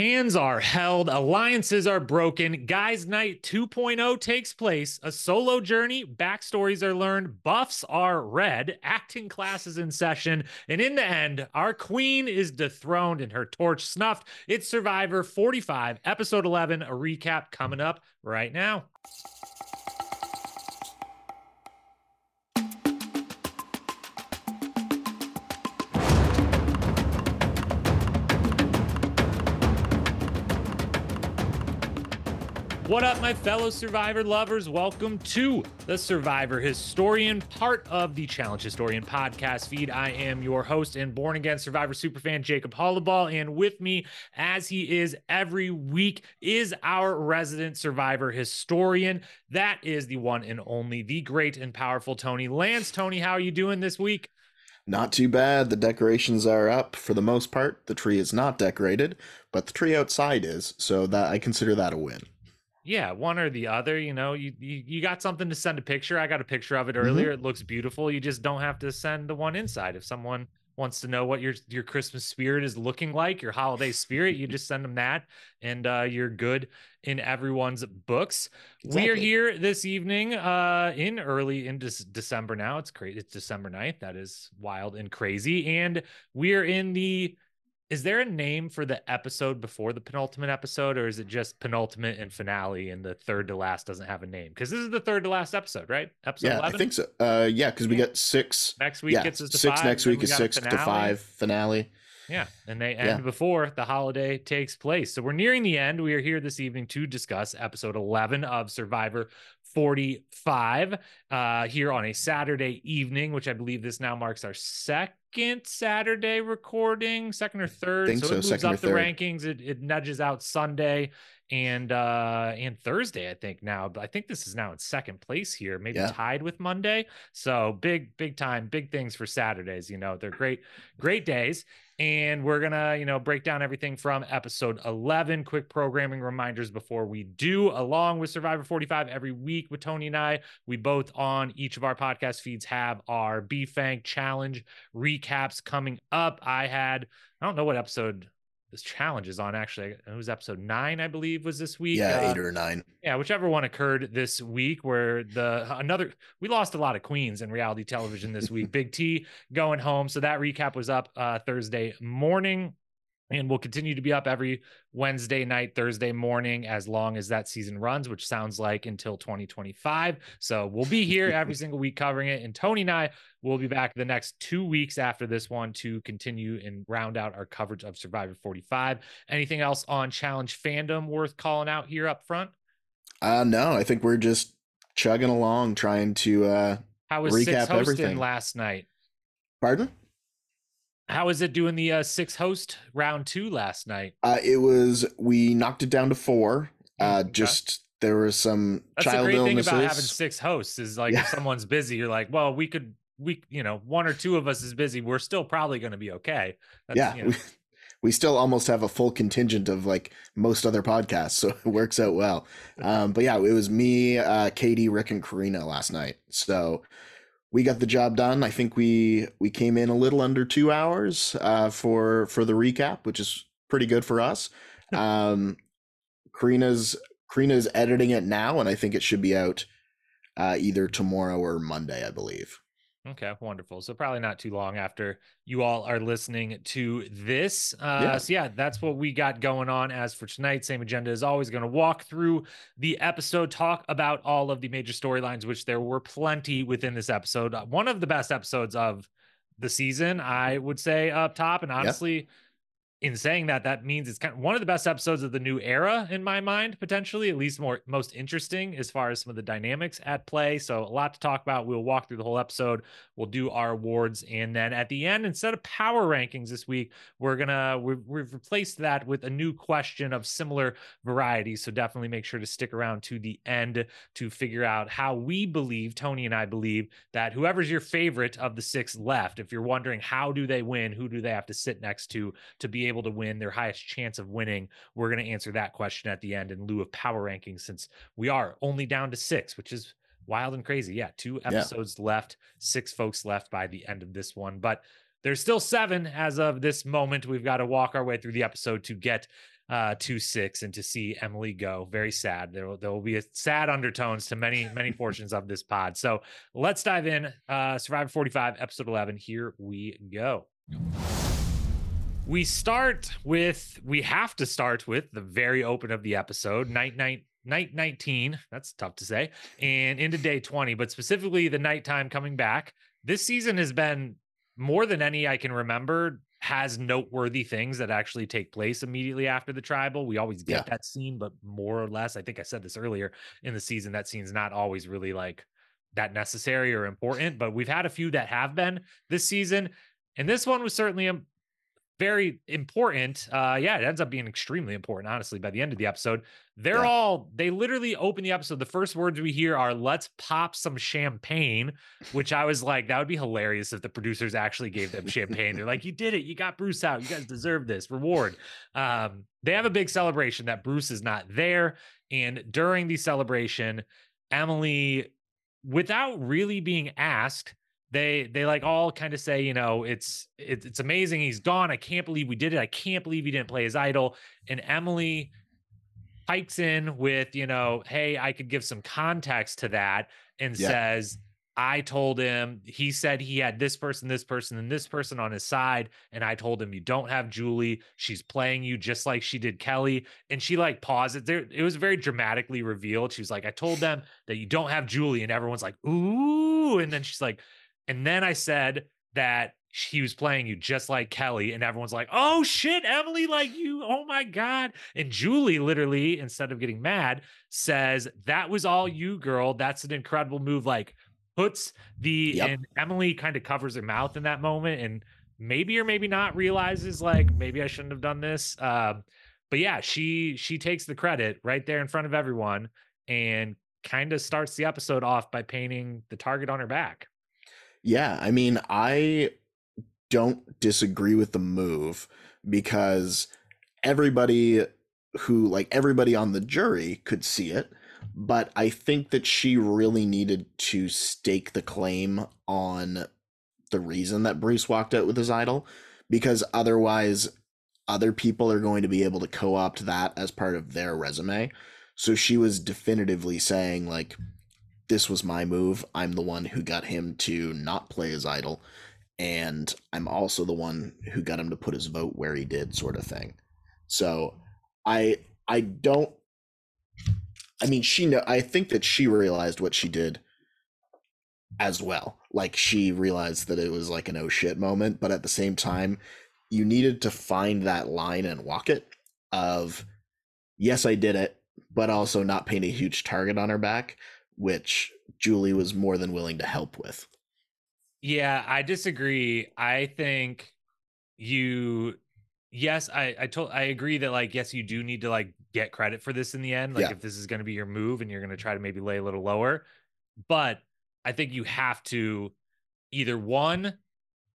Hands are held, alliances are broken, Guys Night 2.0 takes place, a solo journey, backstories are learned, buffs are read, acting classes in session, and in the end, our queen is dethroned and her torch snuffed. It's Survivor 45, episode 11, a recap coming up right now. What up, my fellow Survivor lovers? Welcome to the Survivor Historian, part of the Challenge Historian podcast feed. I am your host and born again Survivor superfan, Jacob Hollaball. And with me, as he is every week, is our resident Survivor Historian. That is the one and only, the great and powerful Tony Lance. Tony, how are you doing this week? Not too bad. The decorations are up for the most part. The tree is not decorated, but the tree outside is, so that I consider that a win. Yeah, one or the other. You know, you, you you got something to send a picture. I got a picture of it earlier. Mm-hmm. It looks beautiful. You just don't have to send the one inside. If someone wants to know what your your Christmas spirit is looking like, your holiday spirit, you just send them that, and uh, you're good in everyone's books. Exactly. We are here this evening, uh, in early in De- December now. It's crazy. It's December 9th. That is wild and crazy, and we are in the is there a name for the episode before the penultimate episode or is it just penultimate and finale and the third to last doesn't have a name? Because this is the third to last episode right? Episode yeah 11? i think so. Uh yeah because we got six next week yeah, gets us to six five, next week is six to five finale. Yeah and they end yeah. before the holiday takes place. So we're nearing the end. We are here this evening to discuss episode 11 of survivor 45 uh here on a saturday evening which i believe this now marks our second Saturday recording, second or third. so, so, it moves up the third. rankings. It, it nudges out Sunday and uh and Thursday, I think now. But I think this is now in second place here, maybe yeah. tied with Monday. So big, big time, big things for Saturdays. You know, they're great, great days and we're gonna you know break down everything from episode 11 quick programming reminders before we do along with survivor 45 every week with tony and i we both on each of our podcast feeds have our bfank challenge recaps coming up i had i don't know what episode this challenge is on actually it was episode nine i believe was this week yeah uh, eight or nine. yeah whichever one occurred this week where the another we lost a lot of queens in reality television this week. Big t going home so that recap was up uh, thursday morning and we'll continue to be up every Wednesday night, Thursday morning, as long as that season runs, which sounds like until 2025. So we'll be here every single week covering it. And Tony and I will be back the next two weeks after this one to continue and round out our coverage of Survivor 45. Anything else on challenge fandom worth calling out here up front? Uh no, I think we're just chugging along trying to uh How was recap six everything last night. Pardon? How was it doing the uh, six host round two last night? Uh, it was we knocked it down to four. Uh, okay. Just there was some That's child the great illnesses. thing about having six hosts is like yeah. if someone's busy, you're like, well, we could we you know one or two of us is busy. We're still probably going to be okay. That's, yeah. You know. we, we still almost have a full contingent of like most other podcasts, so it works out well. Um, but yeah, it was me, uh, Katie, Rick, and Karina last night. So we got the job done. I think we we came in a little under two hours uh, for for the recap, which is pretty good for us. Um, Karina's Karina's editing it now, and I think it should be out uh, either tomorrow or Monday, I believe. Okay, wonderful. So probably not too long after you all are listening to this. Uh, yeah. So yeah, that's what we got going on. As for tonight, same agenda as always. Going to walk through the episode, talk about all of the major storylines, which there were plenty within this episode. Uh, one of the best episodes of the season, I would say, up top. And honestly. In saying that, that means it's kind of one of the best episodes of the new era in my mind, potentially, at least more most interesting as far as some of the dynamics at play. So a lot to talk about. We'll walk through the whole episode. We'll do our awards, and then at the end, instead of power rankings this week, we're gonna we've, we've replaced that with a new question of similar variety. So definitely make sure to stick around to the end to figure out how we believe Tony and I believe that whoever's your favorite of the six left, if you're wondering how do they win, who do they have to sit next to to be able to win, their highest chance of winning? We're going to answer that question at the end in lieu of power rankings, since we are only down to six, which is wild and crazy. Yeah, two episodes yeah. left, six folks left by the end of this one, but there's still seven as of this moment. We've got to walk our way through the episode to get uh, to six and to see Emily go. Very sad. There will, there will be a sad undertones to many, many portions of this pod. So let's dive in. Uh, Survivor 45, episode 11. Here we go. We start with, we have to start with the very open of the episode, night, night, night 19. That's tough to say. And into day 20, but specifically the nighttime coming back. This season has been more than any I can remember has noteworthy things that actually take place immediately after the tribal. We always get yeah. that scene, but more or less, I think I said this earlier in the season, that scene's not always really like that necessary or important, but we've had a few that have been this season. And this one was certainly a very important. Uh, yeah, it ends up being extremely important, honestly, by the end of the episode. They're yeah. all, they literally open the episode. The first words we hear are, let's pop some champagne, which I was like, that would be hilarious if the producers actually gave them champagne. They're like, you did it. You got Bruce out. You guys deserve this reward. Um, they have a big celebration that Bruce is not there. And during the celebration, Emily, without really being asked, they they like all kind of say you know it's it's it's amazing he's gone. I can't believe we did it. I can't believe he didn't play his idol. And emily pipes in with you know hey i could give some context to that and yeah. says i told him he said he had this person this person and this person on his side and i told him you don't have julie. She's playing you just like she did Kellie and she like paused it there. It was very dramatically revealed. She was like i told them that you don't have julie and everyone's like ooh and then she's like and then I said that he was playing you just like Kellie, and everyone's like, "Oh shit, Emily, like you! Oh my god!" And Julie literally, instead of getting mad, says, "That was all you, girl. That's an incredible move." Like puts the yep. and Emily kind of covers her mouth in that moment, and maybe or maybe not realizes like maybe I shouldn't have done this. Um, but yeah, she she takes the credit right there in front of everyone and kind of starts the episode off by painting the target on her back. Yeah, I mean, I don't disagree with the move because everybody who like everybody on the jury could see it, but I think that she really needed to stake the claim on the reason that Bruce walked out with his idol because otherwise other people are going to be able to co-opt that as part of their resume. So she was definitively saying like this was my move. I'm the one who got him to not play his idol, and I'm also the one who got him to put his vote where he did, sort of thing. So I I don't I mean she know I think that she realized what she did as well. Like she realized that it was like an oh shit moment, but at the same time, you needed to find that line and walk it of yes, I did it, but also not paint a huge target on her back which Julie was more than willing to help with. Yeah, I disagree. I think you yes, I I told I agree that like yes, you do need to like get credit for this in the end. Like yeah. if this is going to be your move and you're going to try to maybe lay a little lower, but I think you have to either one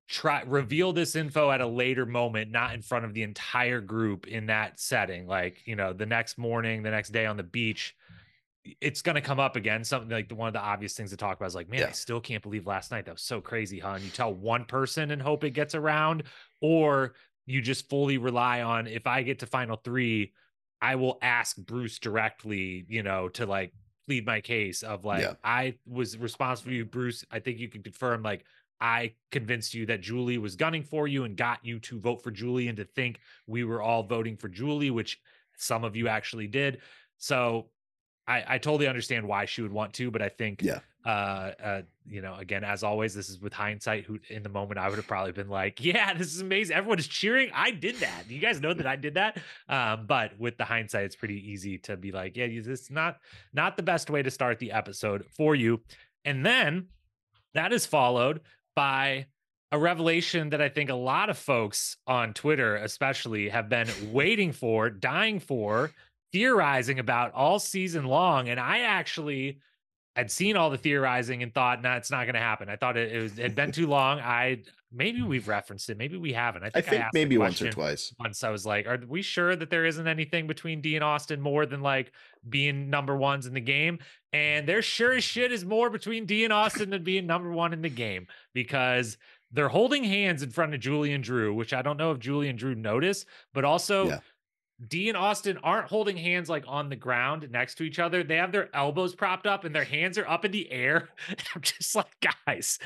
try reveal this info at a later moment not in front of the entire group in that setting like you know the next morning the next day on the beach it's going to come up again. Something like the one of the obvious things to talk about is like, man, yeah. I still can't believe last night. That was so crazy, huh? And you tell one person and hope it gets around, or you just fully rely on if I get to final three, I will ask Bruce directly, you know, to like plead my case of like, yeah. I was responsible for you, Bruce. I think you can confirm, like, I convinced you that Julie was gunning for you and got you to vote for Julie and to think we were all voting for Julie, which some of you actually did. So I, I totally understand why she would want to, but I think, yeah, uh, uh, you know, again, as always, this is with hindsight. Who in the moment I would have probably been like, yeah, this is amazing. Everyone is cheering. I did that. You guys know that I did that. Um, but with the hindsight, it's pretty easy to be like, yeah, this is not not the best way to start the episode for you. And then that is followed by a revelation that I think a lot of folks on Twitter, especially, have been waiting for, dying for, theorizing about all season long. And I actually had seen all the theorizing and thought, no, nah, it's not going to happen. I thought it, it, was, it had been too long. I maybe we've referenced it, maybe we haven't. I think, I think I maybe once or twice. Once I was like, are we sure that there isn't anything between Dee and Austin more than like being number ones in the game? And there sure as shit is more between Dee and Austin than being number one in the game because they're holding hands in front of Julie and Drew, which I don't know if Julie and Drew noticed, but also. Yeah Dee and Austin aren't holding hands like on the ground next to each other. They have their elbows propped up and their hands are up in the air. And I'm just like, guys,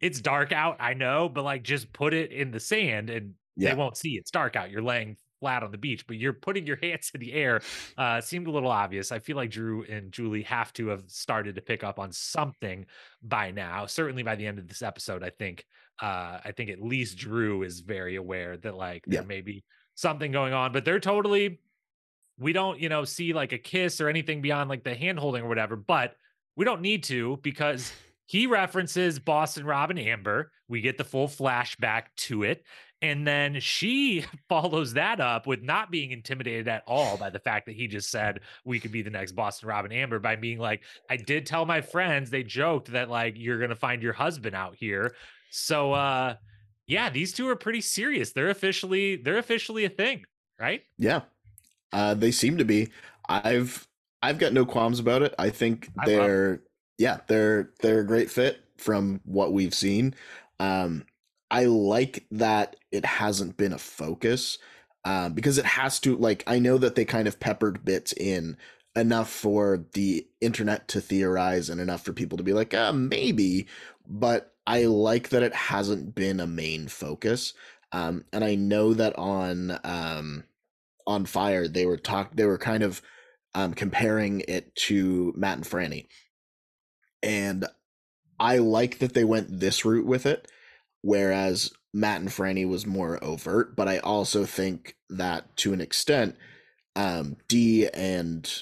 it's dark out. I know, but like just put it in the sand and yeah. they won't see. It's dark out. You're laying flat on the beach, but you're putting your hands in the air. Uh, seemed a little obvious. I feel like Drew and Julie have to have started to pick up on something by now. Certainly by the end of this episode, I think. Uh, I think at least Drew is very aware that like yeah. there may be something going on, but they're totally. We don't, you know, see like a kiss or anything beyond like the hand holding or whatever, but we don't need to because he references Boston Rob and Amber. We get the full flashback to it. And then she follows that up with not being intimidated at all by the fact that he just said we could be the next Boston Rob and Amber by being like, I did tell my friends, they joked that like you're gonna find your husband out here. So uh yeah, these two are pretty serious. They're officially they're officially a thing, right? Yeah. Uh they seem to be. I've I've got no qualms about it. I think they're yeah, they're they're a great fit from what we've seen. Um I like that it hasn't been a focus um, because it has to. Like, I know that they kind of peppered bits in enough for the internet to theorize and enough for people to be like, uh, maybe. But I like that it hasn't been a main focus. Um, and I know that on um, on Fire they were talk they were kind of um, comparing it to Matt and Frannie, and I like that they went this route with it whereas Matt and Frannie was more overt. But I also think that to an extent, um, Dee and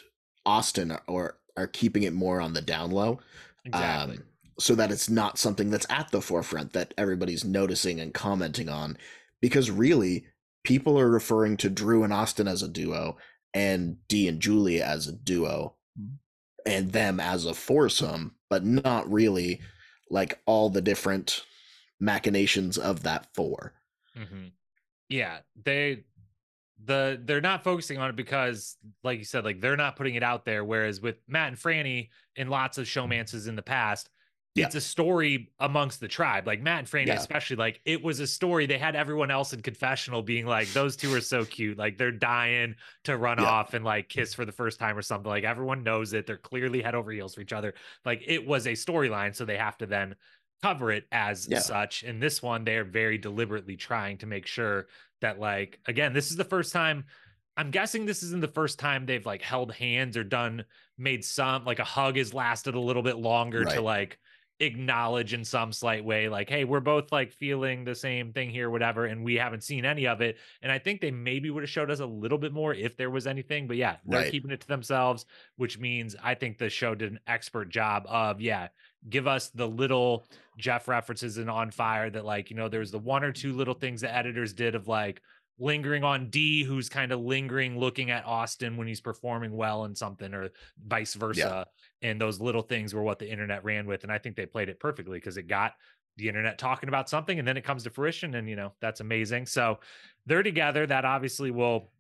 Austin are are keeping it more on the down low. Exactly. Um, so that it's not something that's at the forefront that everybody's noticing and commenting on. Because really, people are referring to Drew and Austin as a duo and Dee and Julie as a duo and them as a foursome, but not really like all the different machinations of that 4 mm-hmm. Yeah, they the they're not focusing on it because, like you said, like they're not putting it out there. Whereas with Matt and Frannie in lots of showmances in the past, yeah. it's a story amongst the tribe. Like Matt and Frannie, yeah. especially, like it was a story. They had everyone else in confessional being like, those two are so cute. Like they're dying to run yeah. off and like kiss for the first time or something. Like everyone knows it. They're clearly head over heels for each other. Like it was a storyline. So they have to then cover it as such. In this one, they're very deliberately trying to make sure that, like, again, this is the first time. I'm guessing this isn't the first time they've like held hands or done made some like a hug has lasted a little bit longer right. to like acknowledge in some slight way like hey we're both like feeling the same thing here whatever and we haven't seen any of it and i think they maybe would have showed us a little bit more if there was anything but yeah they're right. keeping it to themselves which means i think the show did an expert job of yeah give us the little Jeff references in On Fire that like, you know, there's the one or two little things the editors did of like lingering on Dee, who's kind of lingering looking at Austin when he's performing well in something or vice versa. And those little things were what the internet ran with. And I think they played it perfectly because it got the internet talking about something and then it comes to fruition and you know that's amazing so they're together that obviously will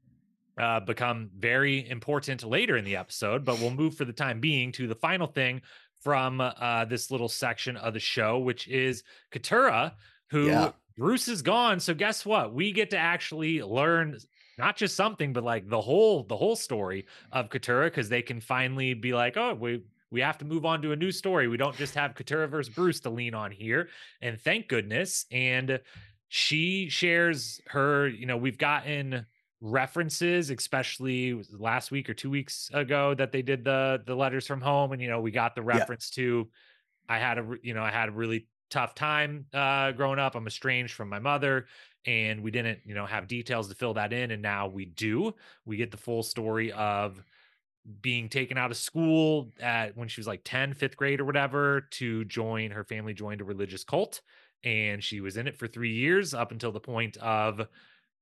uh, become very important later in the episode but we'll move for the time being to the final thing from uh, this little section of the show, which is Katurah, who yeah. Bruce is gone. So guess what? We get to actually learn not just something, but like the whole the whole story of Katurah because they can finally be like, oh, we we have to move on to a new story. We don't just have Katurah versus Bruce to lean on here, and thank goodness. And she shares her. You know, we've gotten references, especially last week or two weeks ago that they did the the letters from home, and you know we got the reference yeah. to I had a you know I had a really tough time uh, growing up. I'm estranged from my mother, and we didn't you know have details to fill that in, and now we do. We get the full story of being taken out of school at when she was like 10 fifth grade or whatever to join her family joined a religious cult and she was in it for three years up until the point of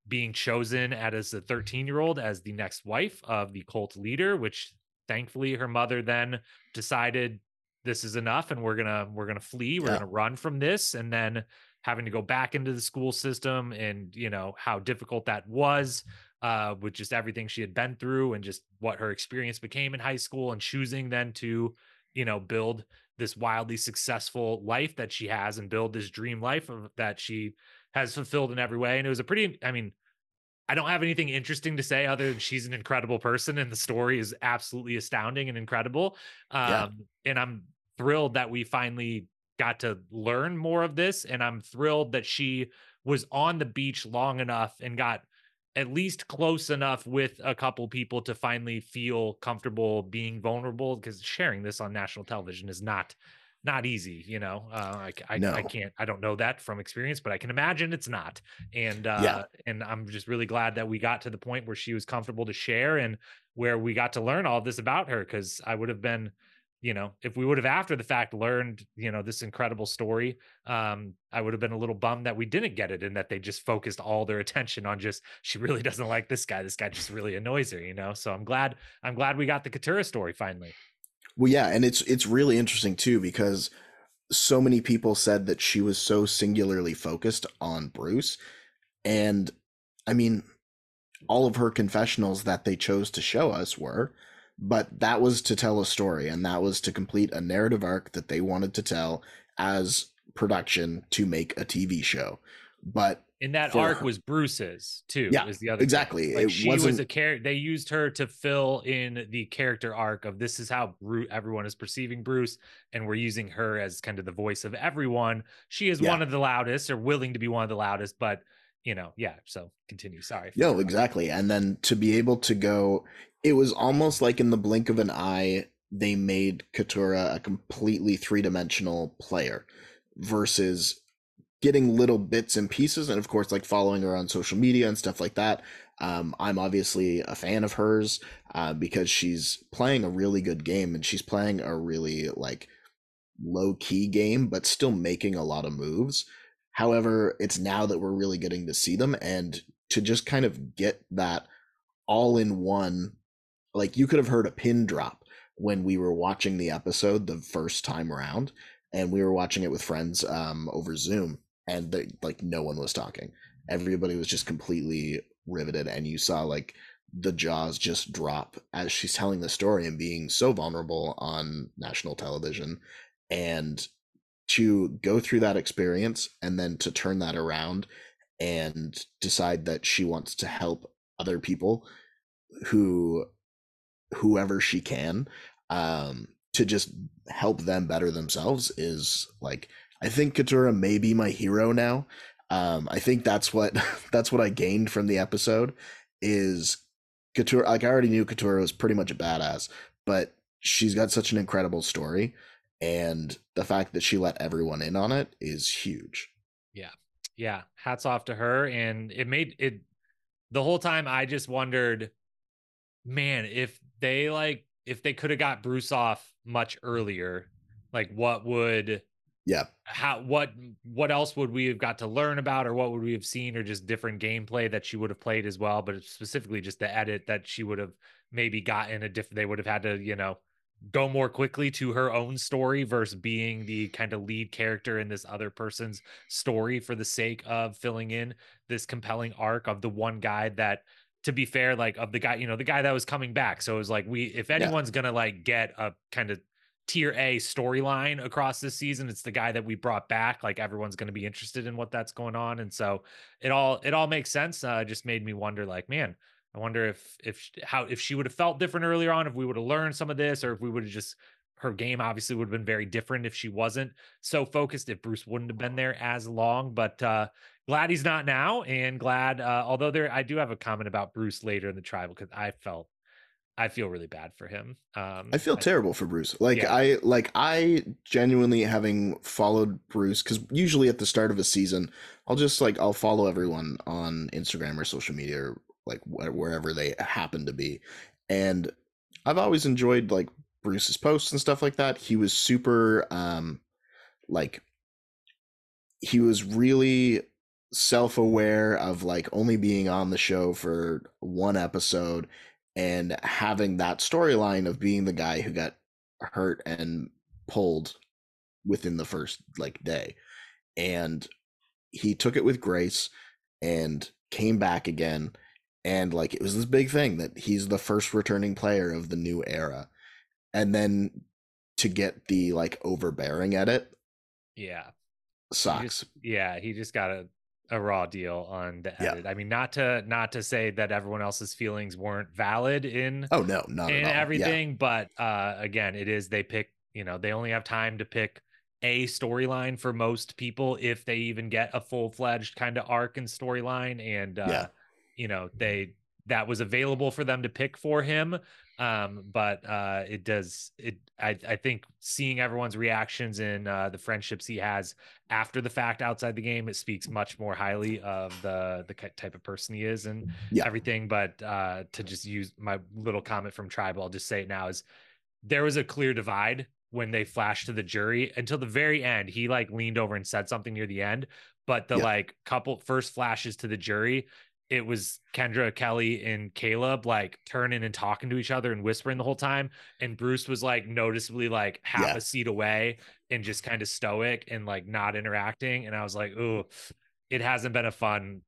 being chosen as a 13 year old as the next wife of the cult leader which thankfully her mother then decided this is enough and we're gonna we're gonna flee we're yeah. gonna run from this and then having to go back into the school system and you know how difficult that was uh, with just everything she had been through and just what her experience became in high school and choosing then to you know build this wildly successful life that she has and build this dream life of, that she has fulfilled in every way. And it was a pretty, I mean, I don't have anything interesting to say other than she's an incredible person and the story is absolutely astounding and incredible. Um, yeah. And I'm thrilled that we finally got to learn more of this. And I'm thrilled that she was on the beach long enough and got at least close enough with a couple people to finally feel comfortable being vulnerable because sharing this on national television is not not easy you know uh, I, I, no. I, can't i don't know that from experience but i can imagine it's not and uh yeah. and i'm just really glad that we got to the point where she was comfortable to share and where we got to learn all this about her because i would have been you know, if we would have after the fact learned, you know, this incredible story, um, I would have been a little bummed that we didn't get it and that they just focused all their attention on just she really doesn't like this guy. This guy just really annoys her, you know. So I'm glad I'm glad we got the Katurah story finally. Well, yeah, and it's it's really interesting too because so many people said that she was so singularly focused on Bruce, and I mean, all of her confessionals that they chose to show us were but that was to tell a story and that was to complete a narrative arc that they wanted to tell as production to make a TV show. But in that arc her, was Bruce's too. Yeah, was the other exactly. Like she was a character. They used her to fill in the character arc of this is how Bru- everyone is perceiving Bruce, and we're using her as kind of the voice of everyone. She is yeah. one of the loudest, or willing to be one of the loudest, but you know, yeah. So continue. Sorry. No, exactly. And then to be able to go, it was almost like in the blink of an eye, they made Katurah a completely three dimensional player versus getting little bits and pieces. And of course, like following her on social media and stuff like that. Um, I'm obviously a fan of hers uh, because she's playing a really good game and she's playing a really like low key game, but still making a lot of moves. However, it's now that we're really getting to see them and to just kind of get that all in one like you could have heard a pin drop when we were watching the episode the first time around and we were watching it with friends um over zoom and the, like no one was talking. Everybody was just completely riveted and you saw like the jaws just drop as she's telling the story and being so vulnerable on national television and to go through that experience and then to turn that around and decide that she wants to help other people who whoever she can um, to just help them better themselves is like I think Katurah may be my hero now. Um, I think that's what that's what I gained from the episode is Katurah. Like I already knew Katurah was pretty much a badass, but she's got such an incredible story, and the fact that she let everyone in on it is huge. Yeah, yeah. Hats off to her, and it made it. The whole time I just wondered, man, if they like if they could have got Bruce off much earlier, like what would yeah how what what else would we have got to learn about or what would we have seen or just different gameplay that she would have played as well but specifically just the edit that she would have maybe gotten a different they would have had to you know go more quickly to her own story versus being the kind of lead character in this other person's story for the sake of filling in this compelling arc of the one guy that to be fair, like of the guy, you know, the guy that was coming back. So it was like we if anyone's yeah. gonna like get a kind of tier A storyline across this season, it's the guy that we brought back. Like everyone's gonna be interested in what that's going on. And so it all it all makes sense. Uh just made me wonder, like, man, I wonder if if how if she would have felt different earlier on, if we would have learned some of this, or if we would have just her game obviously would have been very different if she wasn't so focused if bruce wouldn't have been there as long but uh glad he's not now and glad uh although there i do have a comment about bruce later in the tribal because i felt I feel really bad for him. Um, I feel I, terrible for Bruce. Like yeah. I like I genuinely having followed Bruce because usually at the start of a season, I'll just like I'll follow everyone on Instagram or social media or like wherever they happen to be, and I've always enjoyed like Bruce's posts and stuff like that. He was super um like he was really self-aware of like only being on the show for one episode and having that storyline of being the guy who got hurt and pulled within the first like day and he took it with grace and came back again and like it was this big thing that he's the first returning player of the new era and then to get the like overbearing edit yeah sucks he just, yeah he just got a a raw deal on the edit. Yeah. I mean, not to not to say that everyone else's feelings weren't valid in oh no, not in everything, yeah. but uh, again, it is they pick. You know, they only have time to pick a storyline for most people if they even get a full fledged kind of arc and storyline, and uh, yeah. You know they that was available for them to pick for him um but uh it does it i i think seeing everyone's reactions and uh the friendships he has after the fact outside the game it speaks much more highly of the the type of person he is and yeah. everything but uh to just use my little comment from tribal i'll just say it now is there was a clear divide when they flashed to the jury until the very end he like leaned over and said something near the end but the yeah. like couple first flashes to the jury it was Kendra, Kellie, and Caleb like turning and talking to each other and whispering the whole time. And Bruce was like noticeably like half yeah. a seat away and just kind of stoic and like not interacting. And I was like, ooh, it hasn't been a fun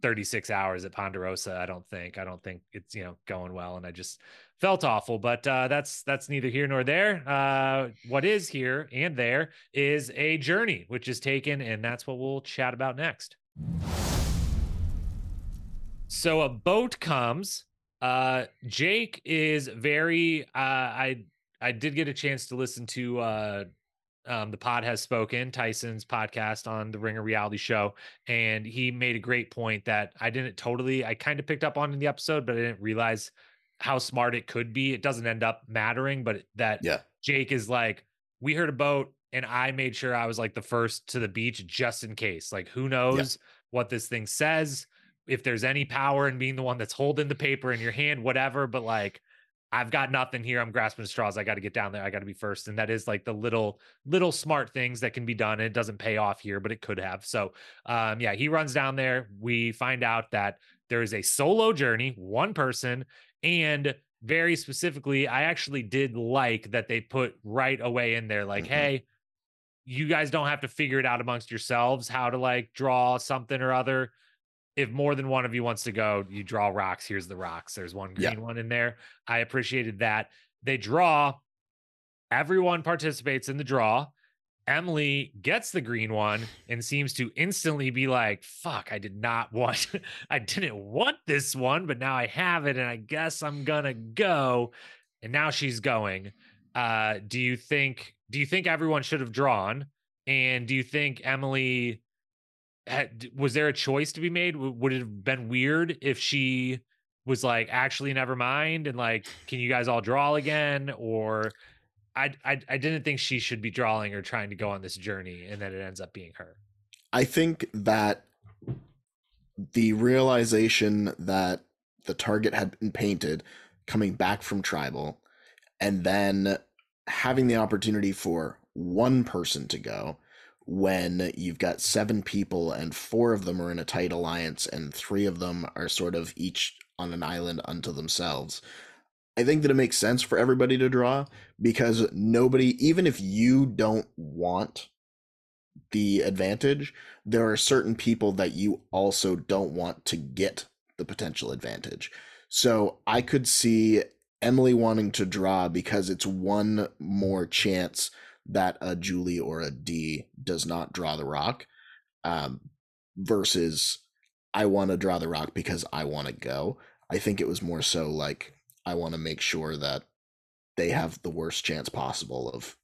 36 hours at Ponderosa. I don't think. I don't think it's you know going well. And I just felt awful. But uh that's that's neither here nor there. Uh what is here and there is a journey which is taken, and that's what we'll chat about next. So a boat comes. Uh, Jake is very. Uh, I I did get a chance to listen to uh, um, the pod has spoken Tyson's podcast on the Ringer Reality Show, and he made a great point that I didn't totally. I kind of picked up on in the episode, but I didn't realize how smart it could be. It doesn't end up mattering, but that yeah. Jake is like, we heard a boat, and I made sure I was like the first to the beach just in case. Like, who knows yeah. what this thing says? If there's any power in being the one that's holding the paper in your hand, whatever. But like, I've got nothing here. I'm grasping straws. I got to get down there. I got to be first. And that is like the little, little smart things that can be done. it doesn't pay off here, but it could have. So, um, yeah, he runs down there. We find out that there is a solo journey, one person. And very specifically, I actually did like that they put right away in there, like, mm-hmm. hey, you guys don't have to figure it out amongst yourselves how to like draw something or other if more than one of you wants to go, you draw rocks. Here's the rocks. There's one green yeah. one in there. I appreciated that. They draw. Everyone participates in the draw. Emily gets the green one and seems to instantly be like, fuck, I did not want, I didn't want this one, but now I have it and I guess I'm gonna go. And now she's going. Uh, do you think, do you think everyone should have drawn? And do you think Emily had, was there a choice to be made? Would it have been weird if she was like, actually, never mind, and like, can you guys all draw again? Or I, I, I didn't think she should be drawing or trying to go on this journey, and then it ends up being her. I think that the realization that the target had been painted coming back from tribal and then having the opportunity for one person to go when you've got seven people and four of them are in a tight alliance and three of them are sort of each on an island unto themselves. I think that it makes sense for everybody to draw because nobody, even if you don't want the advantage, there are certain people that you also don't want to get the potential advantage. So I could see Emily wanting to draw because it's one more chance that a Julie or a Dee does not draw the rock, um, versus I want to draw the rock because I want to go. I think it was more so like I want to make sure that they have the worst chance possible of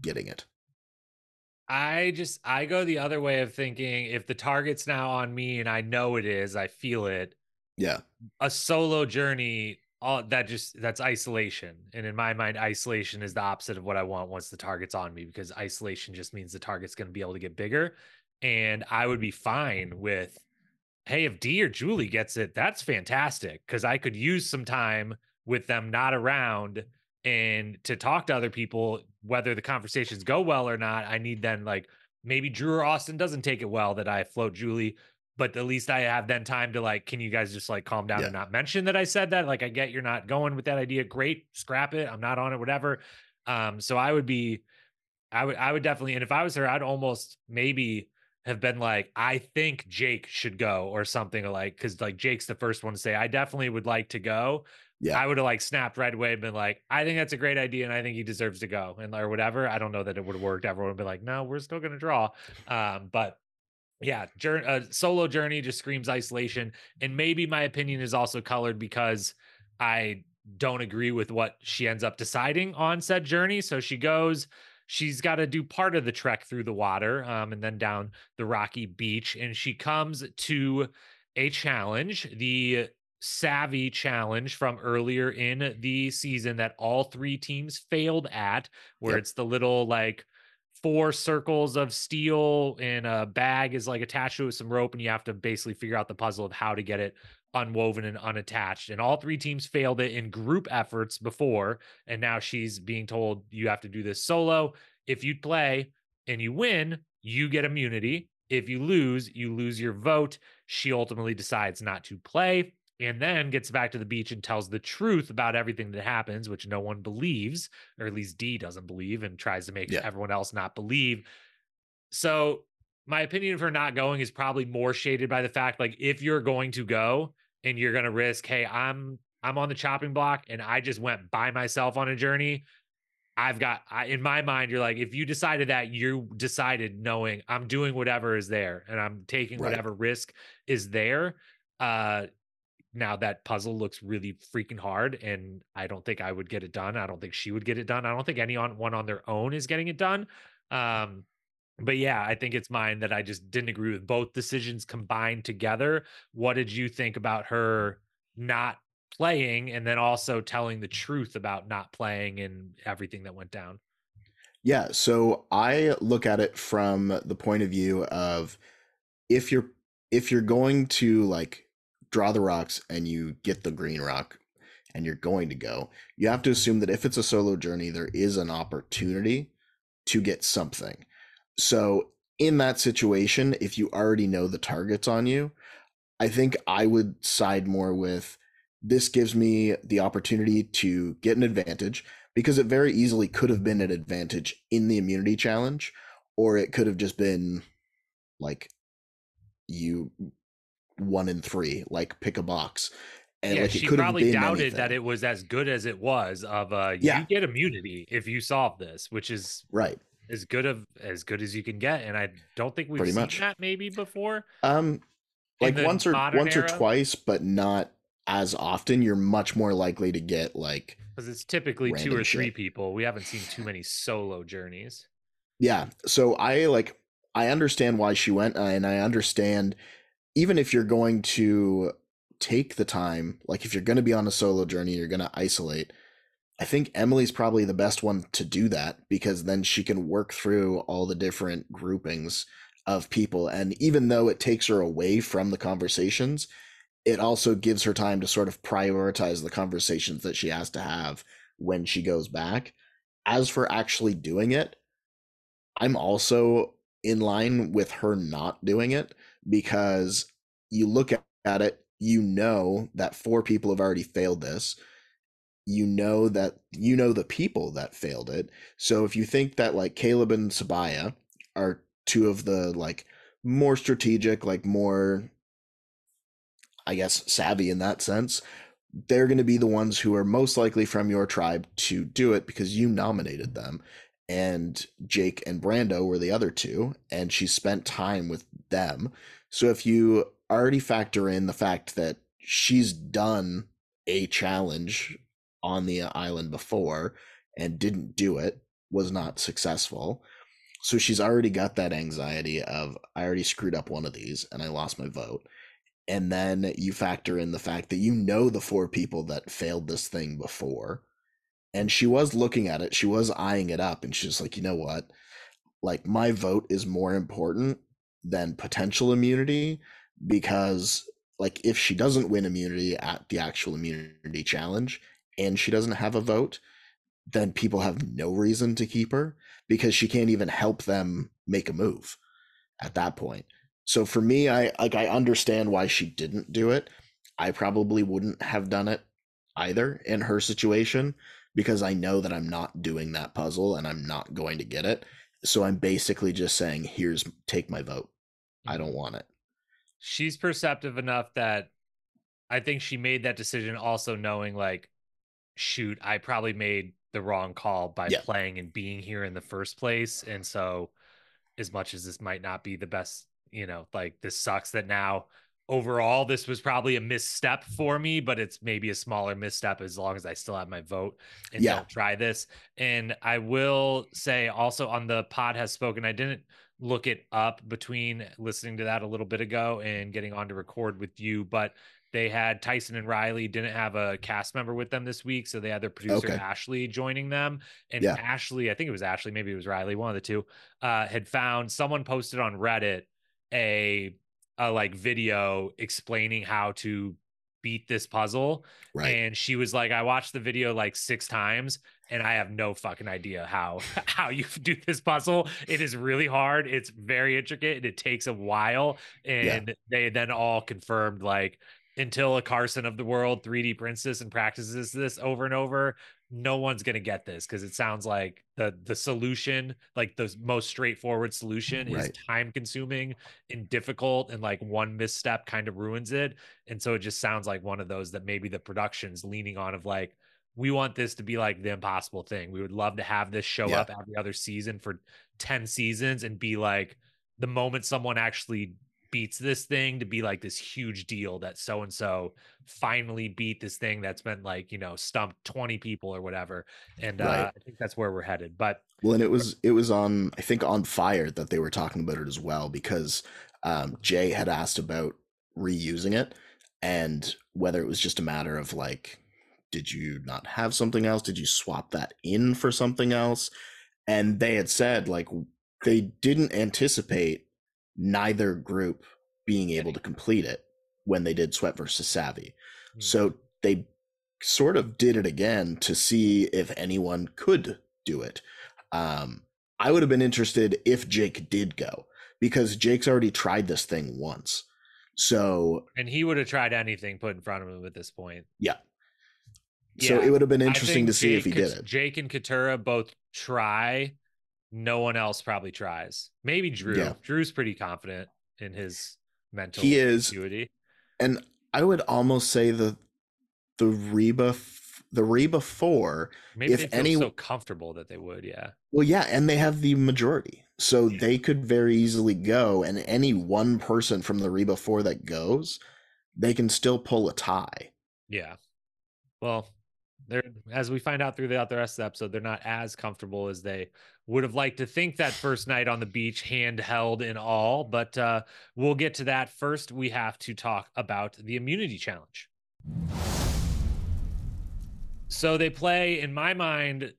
getting it. I just I go the other way of thinking if the target's now on me and I know it is, I feel it. Yeah. A solo journey all that just that's isolation and in my mind isolation is the opposite of what i want once the target's on me because isolation just means the target's going to be able to get bigger and i would be fine mm-hmm. with hey if dee or julie gets it that's fantastic because i could use some time with them not around and to talk to other people whether the conversations go well or not i need then like maybe drew or austin doesn't take it well that i float julie but at least I have then time to like, can you guys just like calm down yeah. and not mention that I said that? Like, I get you're not going with that idea. Great, scrap it. I'm not on it, whatever. Um, so I would be, I would, I would definitely, and if I was her, I'd almost maybe have been like, I think Jake should go or something like, cause like Jake's the first one to say, I definitely would like to go. Yeah. I would have like snapped right away and been like, I think that's a great idea and I think he deserves to go and or whatever. I don't know that it would have worked. Everyone would be like, no, we're still going to draw. Um, but yeah, journey, uh, solo journey just screams isolation. And maybe my opinion is also colored because I don't agree with what she ends up deciding on said journey. So she goes, she's got to do part of the trek through the water um, and then down the rocky beach. And she comes to a challenge, the savvy challenge from earlier in the season that all three teams failed at, where yep. it's the little like four circles of steel and a bag is like attached to it with some rope, and you have to basically figure out the puzzle of how to get it unwoven and unattached. And all three teams failed it in group efforts before. And now she's being told you have to do this solo. If you play and you win, you get immunity. If you lose, you lose your vote. She ultimately decides not to play and then gets back to the beach and tells the truth about everything that happens, which no one believes, or at least Dee doesn't believe, and tries to make yeah. everyone else not believe. So, my opinion of her not going is probably more shaded by the fact like if you're going to go and you're going to risk, hey, I'm I'm on the chopping block and I just went by myself on a journey. I've got I, in my mind, you're like, if you decided that, you decided knowing I'm doing whatever is there and I'm taking right. whatever risk is there. Uh, now that puzzle looks really freaking hard, and I don't think I would get it done. I don't think she would get it done. I don't think anyone one on their own is getting it done. Um, but yeah, I think it's mine that I just didn't agree with both decisions combined together. What did you think about her not playing and then also telling the truth about not playing and everything that went down? Yeah, so I look at it from the point of view of if you're if you're going to like draw the rocks and you get the green rock and you're going to go, you have to assume that if it's a solo journey, there is an opportunity to get something. So, in that situation, if you already know the targets on you, I think I would side more with this gives me the opportunity to get an advantage because it very easily could have been an advantage in the immunity challenge, or it could have just been like you one and three, like pick a box. And yeah, like she probably doubted anything. that it was as good as it was. Of uh, yeah. you get immunity if you solve this, which is right as good of as good as you can get. And I don't think we've Pretty seen much. that maybe before. Um, like once or once era. or twice, but not as often. You're much more likely to get like because it's typically two or three shit. people. We haven't seen too many solo journeys. Yeah, so I like I understand why she went, and I understand even if you're going to take the time, like if you're going to be on a solo journey, you're going to isolate. I think Emily's probably the best one to do that because then she can work through all the different groupings of people. And even though it takes her away from the conversations, it also gives her time to sort of prioritize the conversations that she has to have when she goes back. As for actually doing it, I'm also in line with her not doing it because you look at it, you know that four people have already failed this. You know that you know the people that failed it. So if you think that like Caleb and Sabiyah are two of the like more strategic, like more I guess savvy in that sense, they're going to be the ones who are most likely from your tribe to do it because you nominated them. And Jake and Brando were the other two, and she spent time with them. So if you already factor in the fact that she's done a challenge on the island before and didn't do it, was not successful. So she's already got that anxiety of, I already screwed up one of these and I lost my vote. And then you factor in the fact that you know the four people that failed this thing before. And she was looking at it, she was eyeing it up, and she's like, you know what? Like, my vote is more important than potential immunity because like if she doesn't win immunity at the actual immunity challenge and she doesn't have a vote then people have no reason to keep her because she can't even help them make a move at that point so for me i like i understand why she didn't do it i probably wouldn't have done it either in her situation because i know that i'm not doing that puzzle and i'm not going to get it so i'm basically just saying here's take my vote i mm. don't want it she's perceptive enough that I think she made that decision also knowing like shoot, I probably made the wrong call by yeah. playing and being here in the first place. And so as much as this might not be the best you know, like this sucks that now overall this was probably a misstep for me but it's maybe a smaller misstep as long as i still have my vote and yeah. don't try this and i will say also on the pod has spoken i didn't look it up between listening to that a little bit ago and getting on to record with you but they had tyson and riley didn't have a cast member with them this week so they had their producer okay. ashley joining them and yeah. ashley i think it was ashley maybe it was riley one of the two uh, had found someone posted on reddit a a like video explaining how to beat this puzzle right. and she was like i watched the video like six times and i have no fucking idea how how you do this puzzle it is really hard it's very intricate and it takes a while and yeah. they then all confirmed like until a carson of the world 3d princess and practices this over and over no one's going to get this because it sounds like the the solution like the most straightforward solution right. is time consuming and difficult and like one misstep kind of ruins it and so it just sounds like one of those that maybe the production's leaning on of like we want this to be like the impossible thing we would love to have this show yeah. up every other season for 10 seasons and be like the moment someone actually beats this thing to be like this huge deal that so and so finally beat this thing that's been like you know stumped 20 people or whatever and right. uh, i think that's where we're headed but well and it was it was on i think on fire that they were talking about it as well because um, jay had asked about reusing it and whether it was just a matter of like did you not have something else did you swap that in for something else and they had said like they didn't anticipate neither group being able to complete it when they did Sweat versus Savvy. Mm-hmm. So they sort of did it again to see if anyone could do it. Um, I would have been interested if Jake did go because Jake's already tried this thing once. So and he would have tried anything put in front of him at this point. Yeah. yeah so it would have been interesting to see Jake, if he did it. Jake and Katurah both try no one else probably tries. Maybe Drew. Yeah. Drew's pretty confident in his mental he is acuity. And I would almost say the the Reba the Reba four. Maybe if any so comfortable that they would, yeah. Well, yeah, and they have the majority, so yeah. they could very easily go. And any one person from the Reba four that goes, they can still pull a tie. Yeah. Well, they're as we find out throughout the, rest of the episode, they're not as comfortable as they would have liked to think that first night on the beach, handheld and all. But uh, we'll get to that first. We have to talk about the immunity challenge. So they play, in my mind,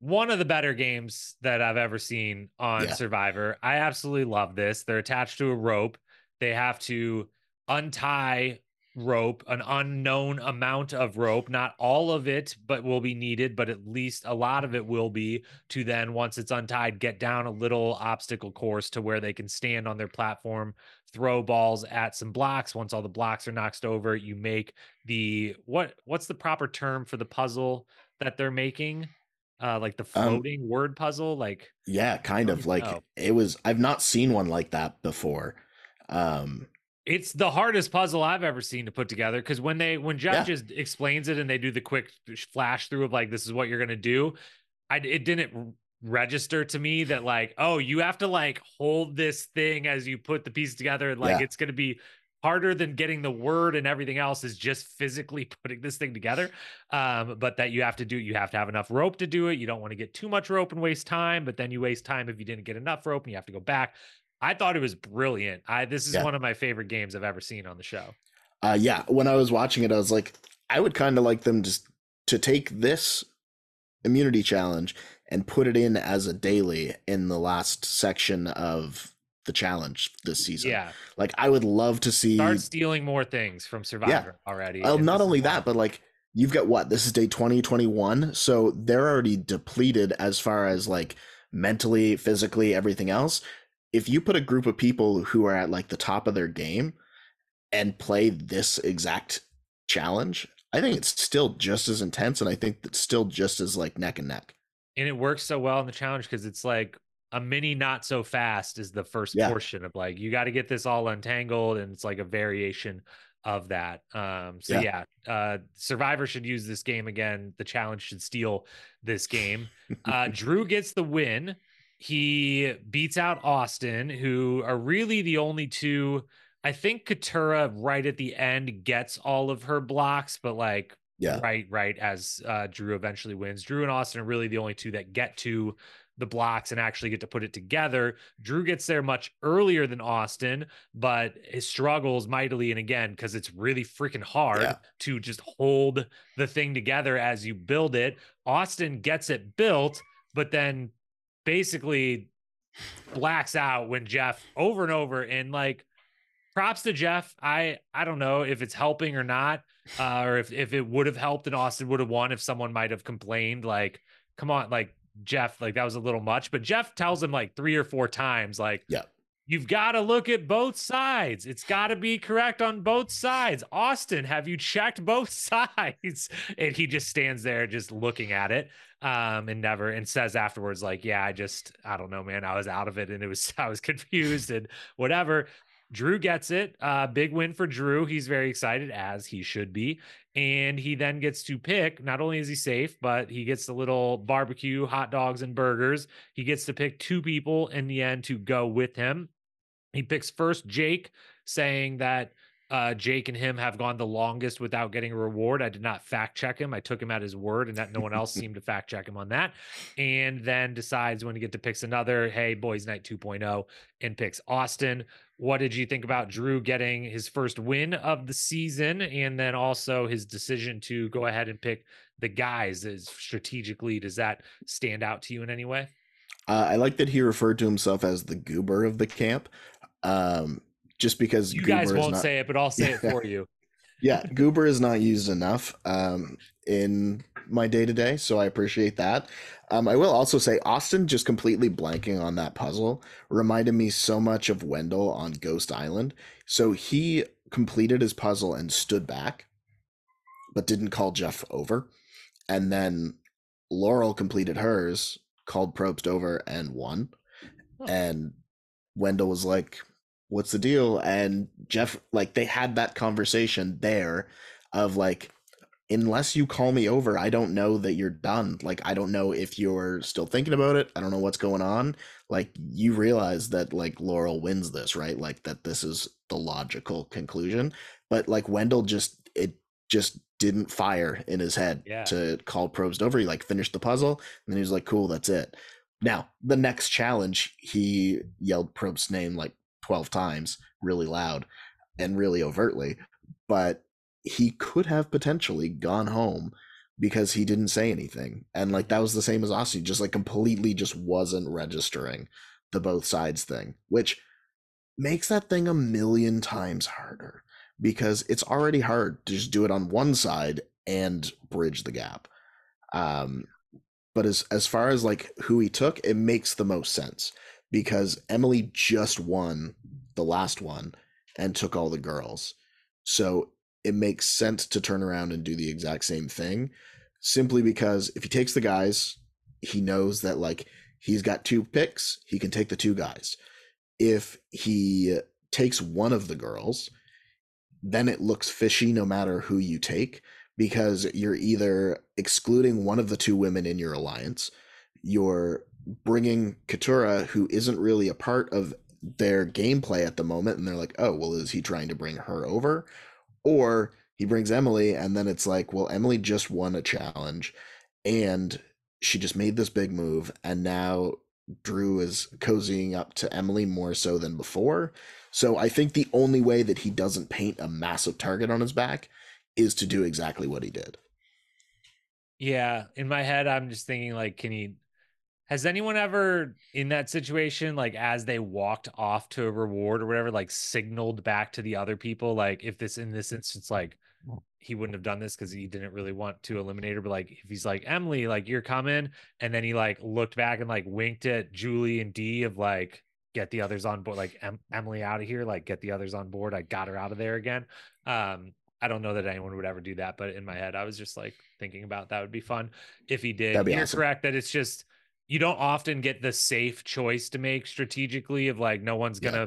one of the better games that I've ever seen on yeah. Survivor. I absolutely love this. They're attached to a rope. They have to untie rope, an unknown amount of rope, not all of it, but will be needed, but at least a lot of it will be to then, once it's untied, get down a little obstacle course to where they can stand on their platform, throw balls at some blocks. Once all the blocks are knocked over, you make the what what's the proper term for the puzzle that they're making? Uh, like the um, floating um, word puzzle, like yeah, kind of like know. it was. I've not seen one like that before. Um, it's the hardest puzzle I've ever seen to put together because when they when Jeff yeah. just explains it and they do the quick flash through of like this is what you're gonna do, I it didn't register to me that like oh you have to like hold this thing as you put the pieces together and like yeah. it's gonna be harder than getting the word and everything else is just physically putting this thing together um, but that you have to do you have to have enough rope to do it you don't want to get too much rope and waste time but then you waste time if you didn't get enough rope and you have to go back I thought it was brilliant. I this is yeah. one of my favorite games I've ever seen on the show. Uh, yeah, when I was watching it, I was like, I would kind of like them just to take this immunity challenge and put it in as a daily in the last section of the challenge this season. Yeah, like I would love to see start stealing more things from Survivor yeah. already. Well, not only that, but like you've got what this is day 2021 so they're already depleted as far as like mentally physically everything else if you put a group of people who are at like the top of their game and play this exact challenge, I think it's still just as intense and I think it's still just as like neck and neck. And it works so well in the challenge because it's like a mini not so fast is the first yeah. portion of like you got to get this all untangled and it's like a variation of that. Um so yeah, yeah uh Survivor should use this game again. The challenge should steal this game. uh Drew gets the win he beats out Austin, who are really the only two. I think Katurah right at the end gets all of her blocks, but like yeah. right, right as uh, Drew eventually wins. Drew and Austin are really the only two that get to the blocks and actually get to put it together. Drew gets there much earlier than Austin, but his struggles mightily. And again, because it's really freaking hard yeah. to just hold the thing together as you build it. Austin gets it built, but then basically blacks out when Jeff over and over and like props to Jeff. I I don't know if it's helping or not, uh, or if if it would have helped and Austin would have won if someone might have complained. Like, come on, like Jeff, like that was a little much. But Jeff tells him like three or four times, like, yeah. You've got to look at both sides. It's got to be correct on both sides. Austin, have you checked both sides? And he just stands there just looking at it um and never and says afterwards like yeah i just i don't know man i was out of it and it was i was confused and whatever Drew gets it. Uh, big win for Drew. He's very excited, as he should be. And he then gets to pick. Not only is he safe, but he gets the little barbecue, hot dogs, and burgers. He gets to pick two people in the end to go with him. He picks first Jake, saying that uh, Jake and him have gone the longest without getting a reward. I did not fact check him. I took him at his word, and that no one else seemed to fact check him on that. And then decides when to get to picks another, hey, boys night 2.0, and picks Austin. What did you think about Drew getting his first win of the season, and then also his decision to go ahead and pick the guys? Is strategically does that stand out to you in any way? Uh, I like that he referred to himself as the goober of the camp. Um, just because you guys won't not, say it, but I'll say yeah, it for you. yeah, Goober is not used enough um, in my day to day, so I appreciate that. Um, I will also say Austin just completely blanking on that puzzle reminded me so much of Wendell on Ghost Island. So he completed his puzzle and stood back, but didn't call Jeff over, and then Laurel completed hers, called Probst over, and won. Oh. And Wendell was like, what's the deal? And Jeff, like, they had that conversation there of like, unless you call me over, I don't know that you're done. Like, I don't know if you're still thinking about it. I don't know what's going on. Like, you realize that, like, Laurel wins this, right? Like, that this is the logical conclusion. But, like, Wendell just, it just didn't fire in his head yeah. to call Probst over. He, like, finished the puzzle. And then he was like, cool, that's it. Now, the next challenge, he yelled Probst's name like 12 times really loud and really overtly but he could have potentially gone home because he didn't say anything and like that was the same as Austin just like completely just wasn't registering the both sides thing which makes that thing a million times harder because it's already hard to just do it on one side and bridge the gap um but as as far as like who he took it makes the most sense because Emily just won the last one and took all the girls. So it makes sense to turn around and do the exact same thing simply because if he takes the guys, he knows that like he's got two picks, he can take the two guys. If he takes one of the girls, then it looks fishy no matter who you take because you're either excluding one of the two women in your alliance, you're bringing Katurah, who isn't really a part of their gameplay at the moment, and they're like, oh, well, is he trying to bring her over? Or he brings Emily, and then it's like, well, Emily just won a challenge and she just made this big move, and now Drew is cozying up to Emily more so than before. So I think the only way that he doesn't paint a massive target on his back is to do exactly what he did. Yeah, in my head, I'm just thinking like, can he has anyone ever in that situation, like as they walked off to a reward or whatever, like signaled back to the other people, like if this in this instance, like he wouldn't have done this because he didn't really want to eliminate her, but like if he's like Emily, like you're coming, and then he like looked back and like winked at Julie and Dee of like get the others on board, like em- Emily out of here, like get the others on board. I got her out of there again. Um, I don't know that anyone would ever do that, but in my head, I was just like thinking about that would be fun if he did. You're awesome. correct that it's just you don't often get the safe choice to make strategically of like no one's gonna yeah.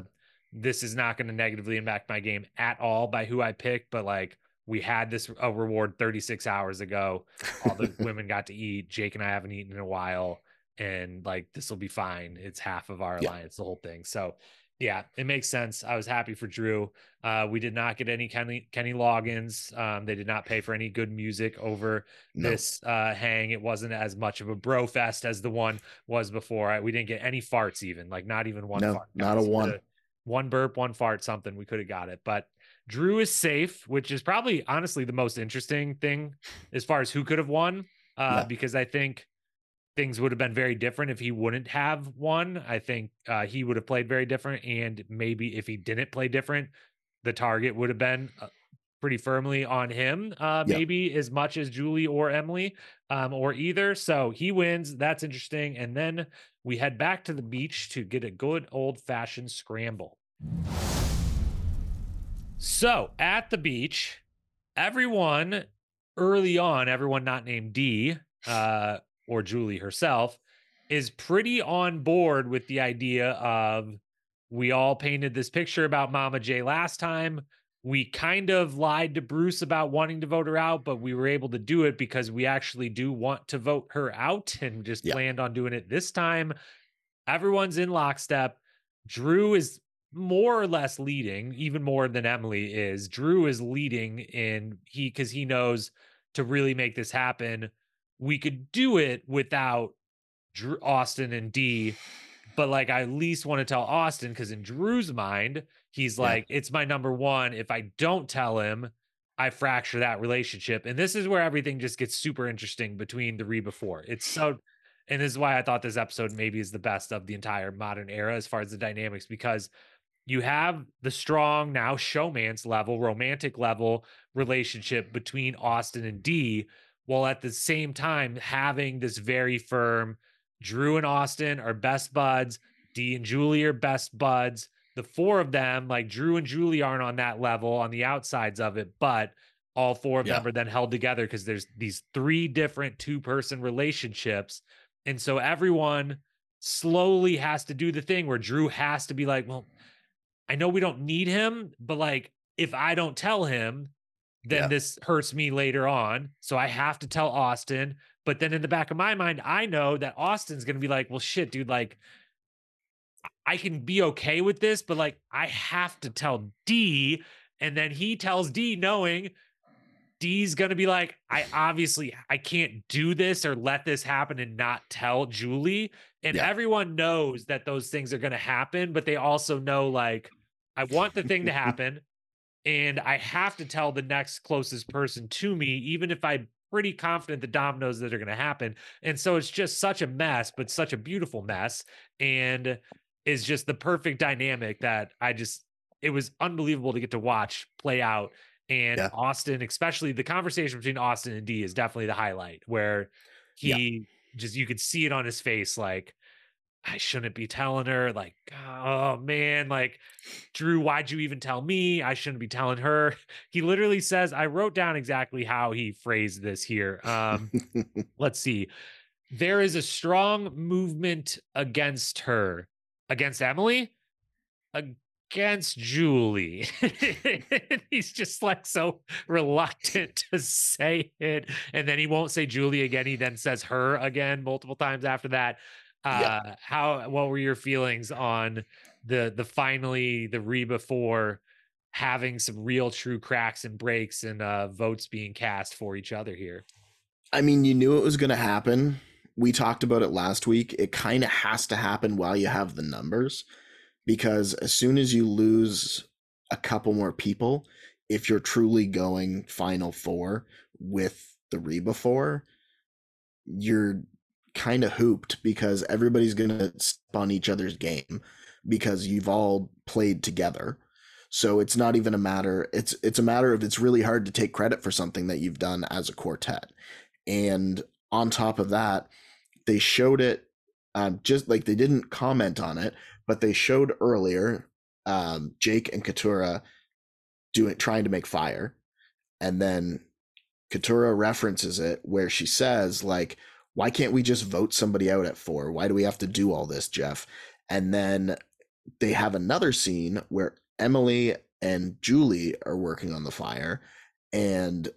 this is not gonna negatively impact my game at all by who I pick, but like we had this a reward 36 hours ago. All the women got to eat. Jake and I haven't eaten in a while. and like this will be fine. It's half of our Yeah. alliance, the whole thing. So yeah, it makes sense. I was happy for Drew. Uh, we did not get any Kenny Kenny Loggins. Um, they did not pay for any good music over No. this uh, hang. It wasn't as much of a bro fest as the one was before. I, we didn't get any farts, even like not even one. No, fart, not a one. One burp, one fart, something. We could have got it, but Drew is safe, which is probably honestly the most interesting thing as far as who could have won. Uh, Yeah. because I think things would have been very different if he wouldn't have won. I think uh, he would have played very different, and maybe if he didn't play different, the target would have been uh, pretty firmly on him. Uh, Yeah. maybe as much as Julie or Emily, um, or either. So he wins. That's interesting. And then we head back to the beach to get a good old fashioned scramble. So at the beach, everyone early on, everyone not named Dee uh, or Julie herself is pretty on board with the idea of we all painted this picture about Mama J last time. We kind of lied to Bruce about wanting to vote her out, but we were able to do it because we actually do want to vote her out and just Yeah. planned on doing it this time. Everyone's in lockstep. Drew is more or less leading, even more than Emily is. Drew is leading in he because he knows to really make this happen, we could do it without Drew, Austin and Dee. But like, I at least want to tell Austin because in Drew's mind, he's Yeah. like, it's my number one. If I don't tell him, I fracture that relationship. And this is where everything just gets super interesting between the Reba four. It's so, and this is why I thought this episode maybe is the best of the entire modern era as far as the dynamics because you have the strong now showmance level, romantic level relationship between Austin and Dee, while at the same time having this very firm Drew and Austin are best buds, Dee and Julie are best buds. The four of them, like Drew and Julie, aren't on that level on the outsides of it, but all four of them are then held together because there's these three different two person relationships. And so everyone slowly has to do the thing where Drew has to be like, well, I know we don't need him, but like if I don't tell him, then Yeah. this hurts me later on. So I have to tell Austin. But then in the back of my mind, I know that Austin's gonna be like, well, shit, dude, like I can be okay with this, but like I have to tell Dee. And then he tells Dee knowing Dee's gonna be like, I obviously I can't do this or let this happen and not tell Julie. And Yeah. everyone knows that those things are gonna happen, but they also know like I want the thing to happen, and I have to tell the next closest person to me, even if I'm pretty confident the Dom knows that are gonna happen. And so it's just such a mess, but such a beautiful mess, and is just the perfect dynamic that I just it was unbelievable to get to watch play out. And Yeah. Austin, especially the conversation between Austin and Dee is definitely the highlight where Yeah. he just you could see it on his face like I shouldn't be telling her like oh man like Drew why'd you even tell me I shouldn't be telling her he literally says I wrote down exactly how he phrased this here um let's see there is a strong movement against her against Emily against Julie. He's just like so reluctant to say it. And then he won't say Julie again. He then says her again multiple times after that. Uh Yeah. how what were your feelings on the the finally the Reba four having some real true cracks and breaks and uh votes being cast for each other here? I mean, you knew it was going to happen. We talked about it last week. It kind of has to happen while you have the numbers because as soon as you lose a couple more people, if you're truly going final four with the Reba four, you're kind of hooped because everybody's going to on each other's game because you've all played together. So it's not even a matter it's it's a matter of it's really hard to take credit for something that you've done as a quartet. And on top of that, they showed it um, just like they didn't comment on it, but they showed earlier um, Jake and Katurah doing trying to make fire, and then Katurah references it where she says like, "Why can't we just vote somebody out at four? Why do we have to do all this, Jeff?" And then they have another scene where Emily and Julie are working on the fire, and